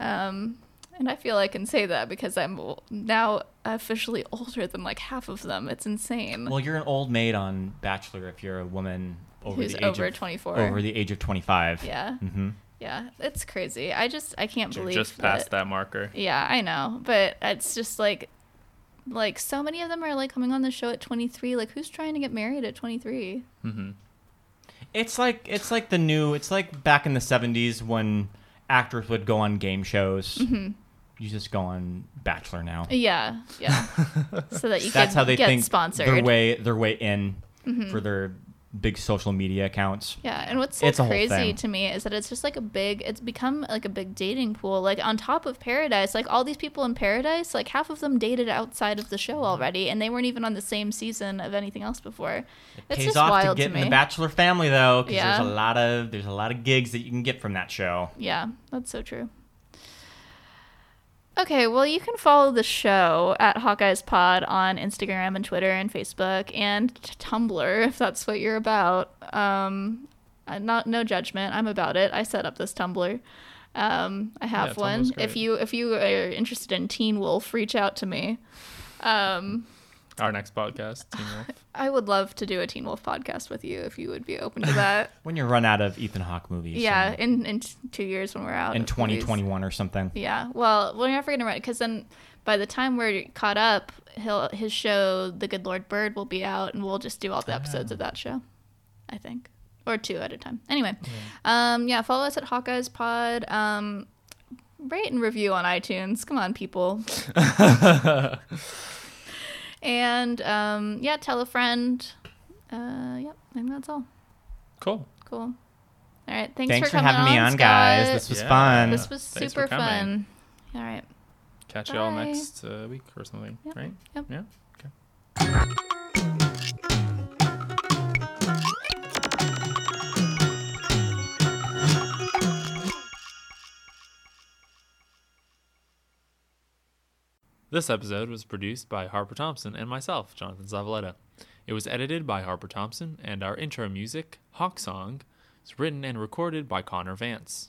Um, and I feel I can say that because I'm now officially older than like half of them. It's insane. Well, you're an old maid on Bachelor if you're a woman over Who's the age over of 24. Over the age of 25. yeah, hmm yeah, it's crazy. I just I can't You're believe just past that marker. Yeah, I know, but it's just like, like so many of them are like coming on the show at 23. Like, who's trying to get married at 23? hmm It's like it's like the new. It's like back in the 70s when actors would go on game shows. Mm-hmm. You just go on Bachelor now. Yeah, yeah. so that you That's can how they get think sponsored. Mm-hmm. their way their way in for their big social media accounts. Yeah, and what's so It's crazy to me is that it's just like a big. It's become like a big dating pool. Like on top of Paradise, like all these people in Paradise, like half of them dated outside of the show already, and they weren't even on the same season of anything else before. It it's pays just off wild to get to in the Bachelor family though, because Yeah. there's a lot of there's a lot of gigs that you can get from that show. Yeah, that's so true. Okay, well, you can follow the show at Hawkeyes Pod on Instagram and Twitter and Facebook and Tumblr if that's what you're about. Um, not no judgment. I'm about it. I set up this Tumblr. Um, I have Yeah, one. If you if you are interested in Teen Wolf, reach out to me. Um, Our next podcast, Teen Wolf. I would love to do a Teen Wolf podcast with you if you would be open to that. When you run out of Ethan Hawke movies. yeah, in, in in two years when we're out in of movies. 2021 or something. Yeah. Well, we're never gonna run it because then by the time we're caught up, he'll his show, The Good Lord Bird, will be out, and we'll just do all the episodes of that show. I think, or two at a time. Anyway, um, yeah. Follow us at Hawkeyes Pod. Um, rate and review on iTunes. Come on, people. and um, yeah, tell a friend. Uh, yep. I think that's all. Cool. Cool. All right. Thanks, Thanks for for coming having me on, guys. This was Yeah. fun. This was Thanks super fun. All right. Catch you all next uh, week or something, Yep. right? Yep. Yeah. Okay. This episode was produced by Harper Thompson and myself, Jonathan Zavaleta. It was edited by Harper Thompson, and our intro music, Hawk Song, is written and recorded by Connor Vance.